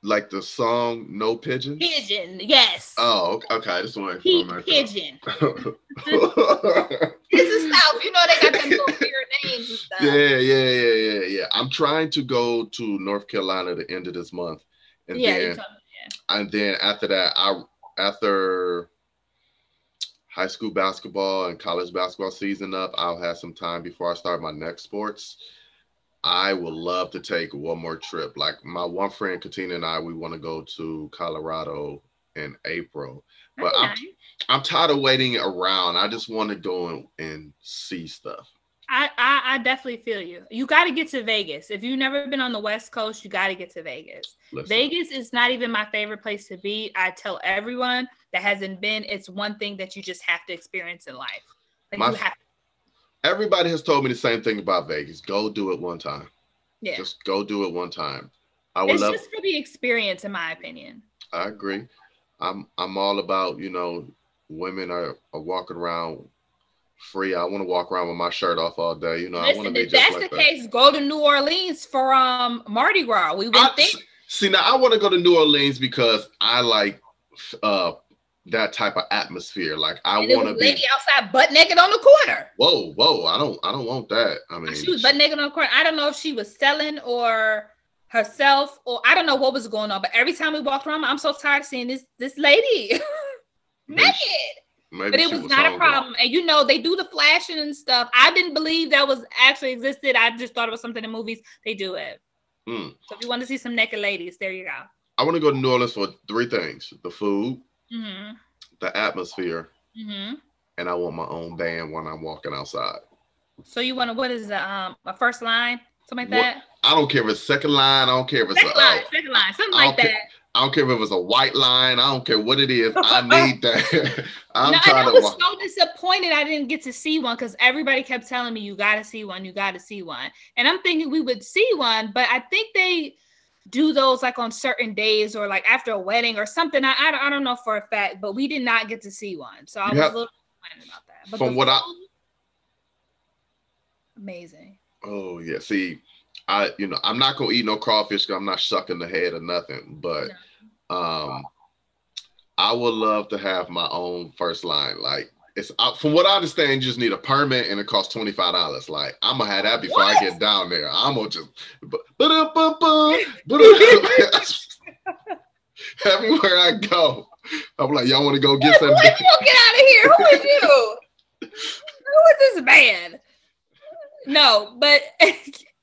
like the song "No Pigeon." Pigeon, yes. Oh, okay. I just want Pete to. Pigeon. yeah, It's the South. You know they got them weird names and stuff. yeah, yeah, yeah, yeah. I'm trying to go to North Carolina the end of this month, and Yeah, then me, and then after that, I after high school basketball and college basketball season up, I'll have some time before I start my next sports. I would love to take one more trip. Like my one friend Katina and I, we want to go to Colorado in April. But I'm Nice. I'm tired of waiting around. I just want to go and, and see stuff. I, I I definitely feel you. You got to get to Vegas. If you've never been on the West Coast, you got to get to Vegas. Listen, Vegas is not even my favorite place to be. I tell everyone that hasn't been, it's one thing that you just have to experience in life. Like My- you have, everybody has told me the same thing about Vegas. Go do it one time. yeah. Just go do it one time. I would It's love. just for the experience, in my opinion. I agree. I'm I'm all about you know women are, are walking around free. I want to walk around with my shirt off all day. You know, I want to be if just that's like the that. case, go to New Orleans for um Mardi Gras. We went I- there. see now, I want to go to New Orleans because I like uh that type of atmosphere. Like I want to a lady be. outside butt naked on the corner. Whoa, whoa! I don't I don't want that. I mean, She was butt naked on the corner. I don't know if she was selling or herself or I don't know what was going on. But every time we walked around, I'm so tired of seeing this this lady naked. maybe But it she was not a problem. And you know, they do the flashing and stuff. I didn't believe that was actually existed. I just thought it was something in movies. They do it. Mm. So if you want to see some naked ladies, there you go. I want to go to New Orleans for three things: the food, Mm-hmm. the atmosphere, Mm-hmm. and I want my own band when I'm walking outside. So you want to what is the um a first line? Something like What- that? I don't care if it's second line. I don't care if it's a, Second line, uh, second line, something like that. care- I don't care if it's a white line. I don't care what it is. I need that. I'm no, trying I was walk. so disappointed I didn't get to see one because everybody kept telling me you gotta see one, you gotta see one. And I'm thinking we would see one, but I think they do those like on certain days or like after a wedding or something. I, I, don't, I don't know for a fact, but we did not get to see one. So I You was have- a little disappointed about that. But From what I- amazing. Oh yeah. See, I you know I'm not gonna eat no crawfish because I'm not sucking the head or nothing. But um, I would love to have my own first line. Like it's uh, from what I understand, you just need a permit and it costs twenty five dollars. Like I'm gonna have that before I get down there. I'm gonna just everywhere I go. I'm like, y'all want to go get some? Get out of here. Who is you? Who is this man? No, but I,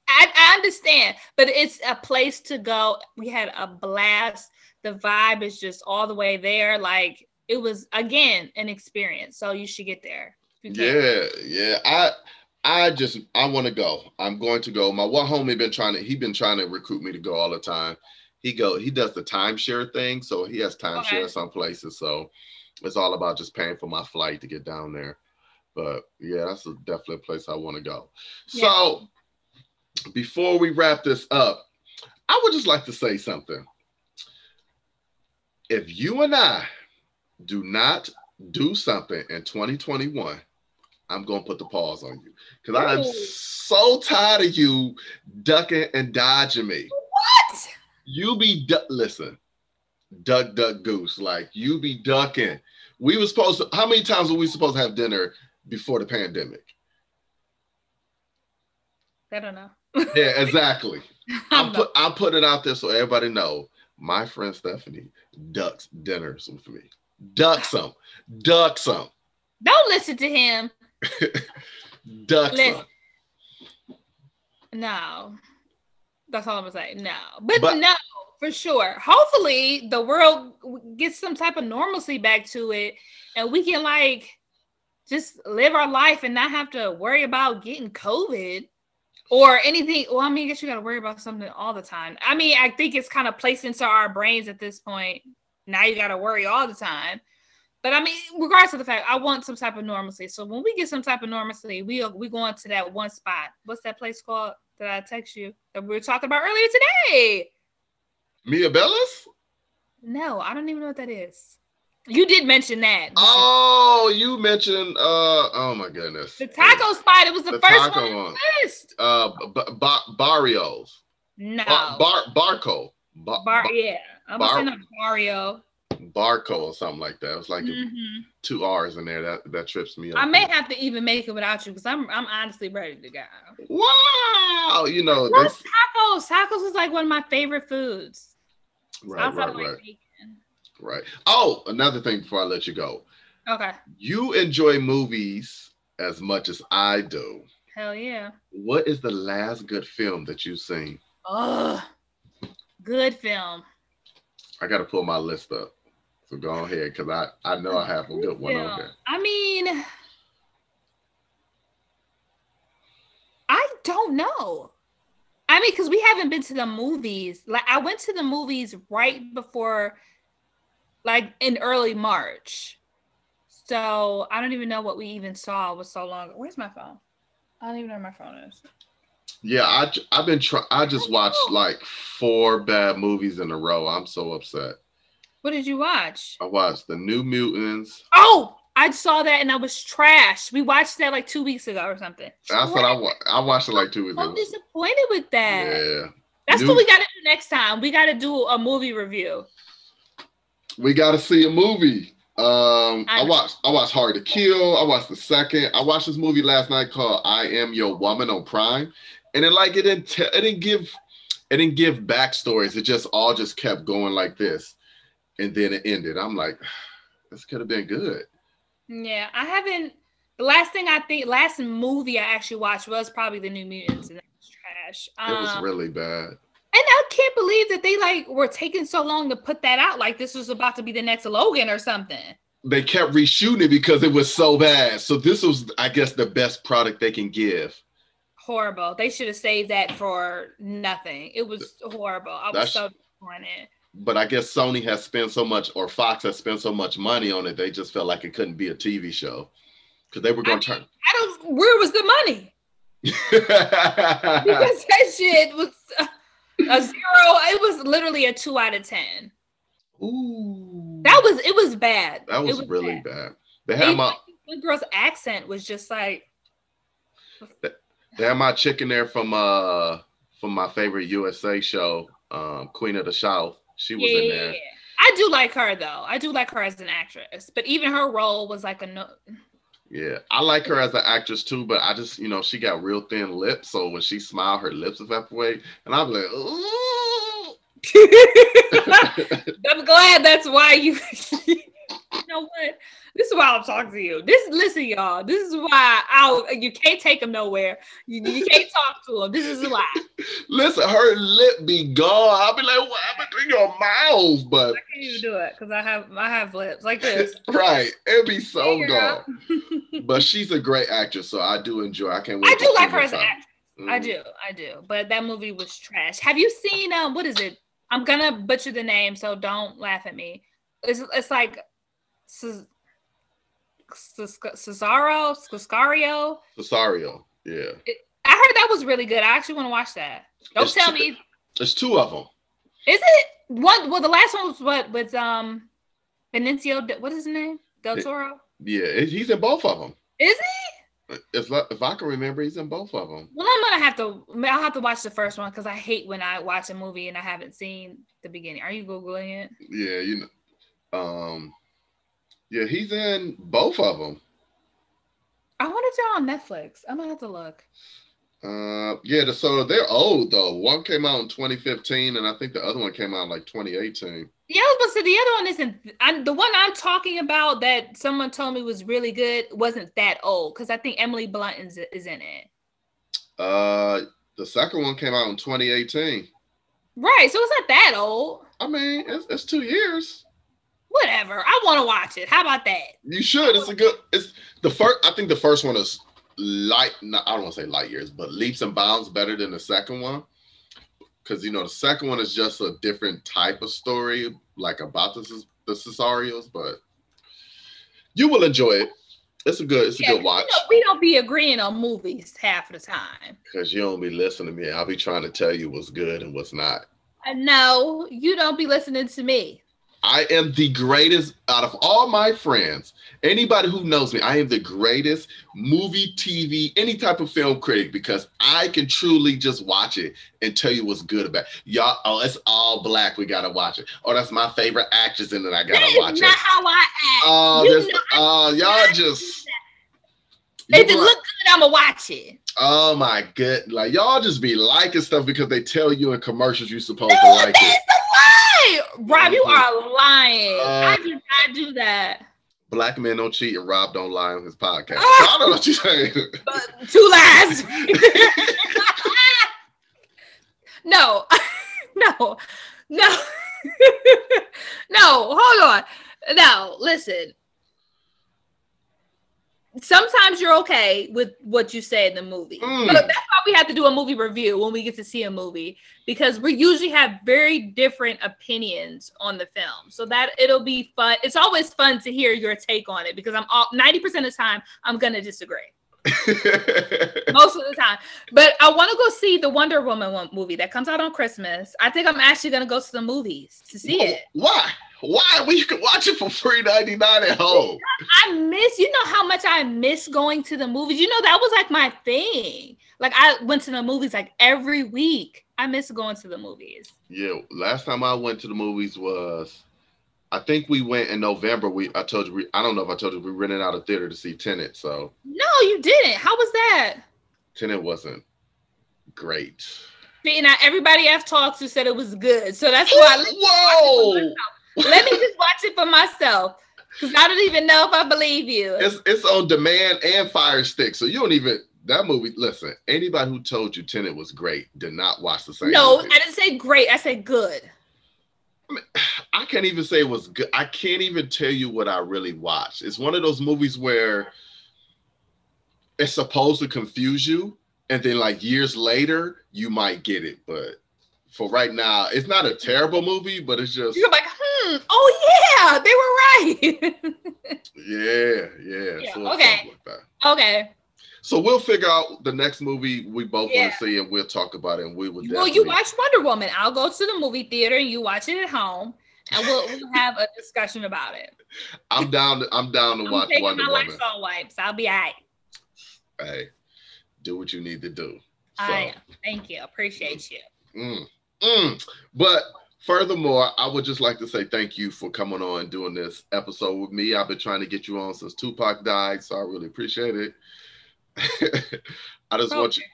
I understand. But it's a place to go. We had a blast. The vibe is just all the way there. Like it was again an experience. So you should get there. if you can. Yeah, yeah. I I just I want to go. I'm going to go. My one homie been trying to he been trying to recruit me to go all the time. He go he does the timeshare thing, so he has timeshare Okay. some places. So it's all about just paying for my flight to get down there. But yeah, that's a, definitely a place I want to go. So before we wrap this up, I would just like to say something. If you and I do not do something in 2021, I'm gonna put the pause on you because I am so tired of you ducking and dodging me. What? You be du- listen, duck, duck, goose. Like you be ducking. We were supposed to. How many times were we supposed to have dinner before the pandemic? I don't know. yeah, exactly. I'm put I put it out there so everybody know. My friend Stephanie ducks dinners with me. Duck some. Duck some. Don't listen to him. duck listen. some. No. That's all I'm gonna say. No. But, but no, for sure. Hopefully the world gets some type of normalcy back to it and we can like just live our life and not have to worry about getting COVID or anything. Well, I mean, I guess you got to worry about something all the time. I mean, I think it's kind of placed into our brains at this point. Now you got to worry all the time. But I mean, regardless of the fact, I want some type of normalcy. So when we get some type of normalcy, we we going to that one spot. What's that place called that I text you that we were talking about earlier today? Mia Bellas? No, I don't even know what that is. You did mention that. Oh, you mentioned uh oh my goodness. The taco spot. It was the, the first one, one. list. Uh b- b- Barrios. No. Bar, bar Barco. Bar, bar yeah. I'm bar, saying Barrio. Barco or something like that. It was like mm-hmm. two R's in there. That that trips me up. I may have to even make it without you because I'm I'm honestly ready to go. Wow, you know tacos. Tacos was like one of my favorite foods. Right, right, right. Right. Oh, another thing before I let you go. Okay. You enjoy movies as much as I do. Hell yeah. What is the last good film that you've seen? Oh, good film. I got to pull my list up. So go ahead, because I, I know I have a good one on there. I mean, I don't know. I mean, because we haven't been to the movies. Like I went to the movies right before like in early March. So I don't even know what we even saw was so long. Where's my phone? I don't even know where my phone is. Yeah, I I've been trying. I just watched like four bad movies in a row. I'm so upset. What did you watch? I watched The New Mutants. Oh, I saw that and I was trash. We watched that like two weeks ago or something. That's what I I watched it like two weeks ago. I'm disappointed with that. Yeah. That's New- what we got to do next time. We got to do a movie review we got to see a movie. Um, I, I, watched I watched Hard to Kill. I watched the second. I watched this movie last night called I Am Your Woman on Prime, and it like it didn't t- it didn't give it didn't give backstories. It just all just kept going like this, and then it ended. I'm like, this could have been good. Yeah, I haven't. The last thing I think, last movie I actually watched was probably The New Mutants, and that was trash. Um, it was um, really bad. And I can't believe that they like were taking so long to put that out. Like this was about to be the next Logan or something. They kept reshooting it because it was so bad. So this was, I guess, the best product they can give. Horrible. They should have saved that for nothing. It was horrible. I was That's, so disappointed. But I guess Sony has spent so much, or Fox has spent so much money on it, they just felt like it couldn't be a TV show because they were going to turn. I don't. Where was the money? because that shit was a zero. It was literally a two out of ten. Ooh. That was it was bad. That was, was really bad. bad. They had my the girl's accent was just like they had my chicken there from uh from my favorite USA show, um, Queen of the South. She was yeah, in there. I do like her though. I do like her as an actress, but even her role was like a no. Yeah, I like her as an actress too, but I just, you know, she got real thin lips, so when she smiled, her lips evaporate, and I'm like, ooh. I'm glad that's why you. Know what? This is why I'm talking to you. This listen, y'all. This is why I you can't take him nowhere. You, you can't talk to him. This is why. listen, her lip be gone. I'll be like, what happened to your mouth? But I can't even do it because I have I have lips like this. right, it'd be so hey, gone. but she's a great actress, so I do enjoy. I can't wait. I do like her as an actress. Mm. I do, I do. But that movie was trash. Have you seen um what is it? I'm gonna butcher the name, so don't laugh at me. It's it's like Cesaro, Sicario. Sicario, yeah. It, I heard that was really good. I actually want to watch that. Don't it's tell two, me. There's two of them. Is it one? Well, the last one was what with um Benicio. What is his name? Del Toro. Yeah, he's in both of them. Is he? If if I can remember, he's in both of them. Well, I'm gonna have to. I'll have to watch the first one because I hate when I watch a movie and I haven't seen the beginning. Are you googling it? Yeah, you know. Um, yeah, he's in both of them. I wanted to tell on Netflix. I'm gonna have to look. Uh, yeah, so they're old though. One came out in 2015, and I think the other one came out in like 2018. Yeah, I was about to say the other one isn't. I, the one I'm talking about that someone told me was really good wasn't that old because I think Emily Blunt is, is in it. Uh, the second one came out in 2018. Right, so it's not that old. I mean, it's, it's two years. Whatever. I want to watch it. How about that? You should. It's a good. It's the first. I think the first one is light. Not, I don't want to say light years, but leaps and bounds better than the second one because you know the second one is just a different type of story, like about the the Sicarios, but you will enjoy it. It's a good, it's yeah, a good watch. You know, we don't be agreeing on movies half the time because you don't be listening to me. I'll be trying to tell you what's good and what's not. Uh, no, you don't be listening to me. I am the greatest out of all my friends. Anybody who knows me, I am the greatest movie, TV, any type of film critic because I can truly just watch it and tell you what's good about it. y'all. Oh, it's all black. We gotta watch it. Oh, that's my favorite actress in it. I gotta that watch is not how I act. Oh, uh, this, uh, y'all just. If it look good, I'ma watch it. Oh my good, like y'all just be liking stuff because they tell you in commercials you're supposed no, to like it. Rob, you are lying. Uh, I did not do that. Black men don't cheat and Rob don't lie on his podcast. I don't know what you're saying. Two lies. no, no, no, no. Hold on. No, listen sometimes you're okay with what you say in the movie. Mm. But that's why we have to do a movie review when we get to see a movie because we usually have very different opinions on the film. So that it'll be fun. It's always fun to hear your take on it because I'm all 90% of the time I'm gonna disagree. most of the time. But I want to go see the Wonder Woman movie that comes out on Christmas. I think I'm actually gonna go to the movies to see it. Why? Why? We can watch it for free ninety nine at home. I miss. You know how much I miss going to the movies. You know that was like my thing. Like I went to the movies like every week. I miss going to the movies. Yeah, last time I went to the movies was, I think we went in November. We I told you we, I don't know if I told you we rented out a theater to see Tenet. So no, you didn't. How was that? Tenet wasn't great. See, now everybody I've talked to said it was good, so that's why. Whoa! Let me just watch it for myself. Because I don't even know if I believe you. It's it's on demand and Fire Stick. So you don't even that movie. Listen, anybody who told you Tenet was great did not watch the same. No, movie. I didn't say great. I said good. I, mean, I can't even say it was good. I can't even tell you what I really watched. It's one of those movies where it's supposed to confuse you, and then like years later you might get it. But for right now, it's not a terrible movie, but it's just you're like, hmm, oh yeah, they were right. yeah, yeah. yeah so okay. Like okay. So we'll figure out the next movie we both yeah. want to see, and we'll talk about it. And we will. Well, you watch Wonder Woman. I'll go to the movie theater, and you watch it at home, and we'll, we'll have a discussion about it. I'm down. To, I'm down to I'm watch Wonder my Woman. Lysol wipes. I'll be alright. Hey, do what you need to do. So. I thank you. Appreciate you. Mm. Mm. But furthermore, I would just like to say thank you for coming on and doing this episode with me. I've been trying to get you on since Tupac died, so I really appreciate it. I just okay. want you.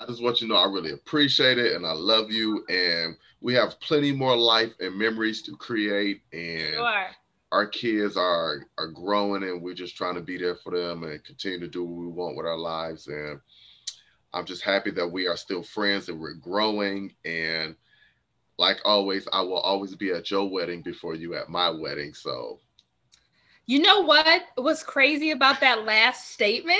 I just want you to know I really appreciate it and I love you. And we have plenty more life and memories to create. And sure. our kids are are growing and we're just trying to be there for them and continue to do what we want with our lives. And I'm just happy that we are still friends and we're growing. And like always, I will always be at your wedding before you at my wedding. So, you know what was crazy about that last statement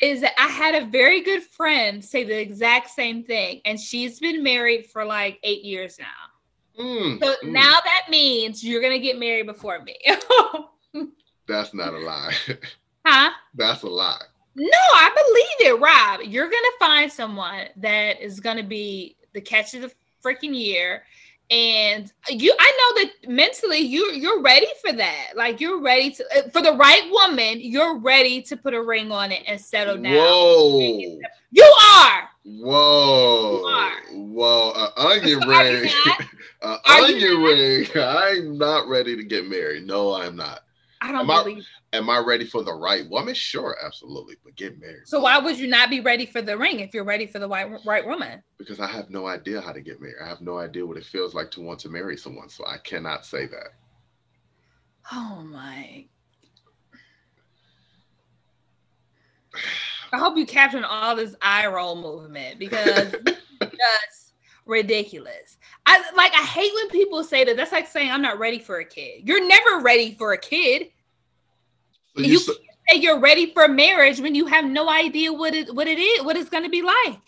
is that I had a very good friend say the exact same thing, and she's been married for like eight years now. Mm, so mm. now that means you're gonna get married before me. That's not a lie. Huh? That's a lie. No, I believe it, Rob. You're gonna find someone that is gonna be the catch of the freaking year, and you i know that mentally you you're ready for that. Like you're ready to uh, for the right woman you're ready to put a ring on it and settle down. Whoa. You are. Whoa you are. whoa. An onion ring. an onion ring. I'm not ready to get married. No i'm not I don't am believe. I, am I ready for the right woman? Sure, absolutely. But get married. So why would you not be ready for the ring if you're ready for the right right woman? Because I have no idea how to get married. I have no idea what it feels like to want to marry someone. So I cannot say that. Oh my. I hope you captured all this eye roll movement because just ridiculous. I like I hate when people say that. That's like saying I'm not ready for a kid. You're never ready for a kid. So you, you say you're ready for marriage when you have no idea what it what it is, what it's going to be like.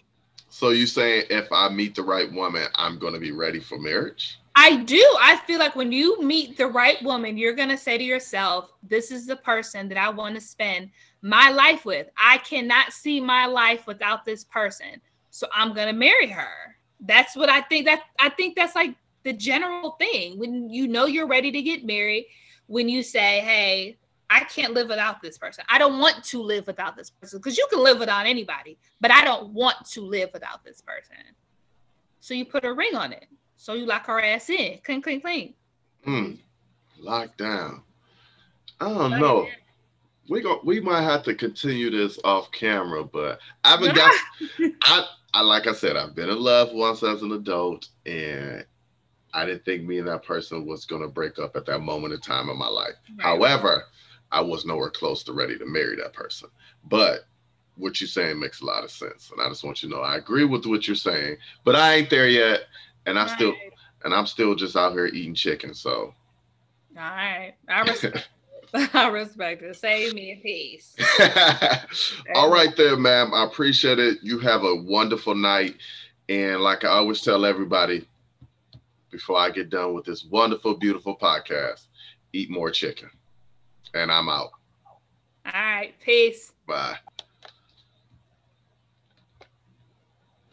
So you saying if I meet the right woman, I'm going to be ready for marriage? I do. I feel like when you meet the right woman, you're going to say to yourself, this is the person that I want to spend my life with. I cannot see my life without this person. So I'm going to marry her. That's what I think that I think that's like the general thing. When you know you're ready to get married, when you say, "Hey, I can't live without this person. I don't want to live without this person because you can live without anybody, but I don't want to live without this person. So you put a ring on it. So you lock her ass in. Clean, clean, clean. Hmm. Locked down. I don't know. We go we might have to continue this off camera, but I haven't got I, I like I said, I've been in love once as an adult and I didn't think me and that person was gonna break up at that moment in time in my life. Right. However, I was nowhere close to ready to marry that person. But what you're saying makes a lot of sense. And I just want you to know I agree with what you're saying, but I ain't there yet. And I right. still and I'm still just out here eating chicken. So all right. I respect I respect it. Save me a piece. all right there, ma'am. I appreciate it. You have a wonderful night. And like I always tell everybody before I get done with this wonderful, beautiful podcast, eat more chicken and I'm out. All right. Peace. Bye.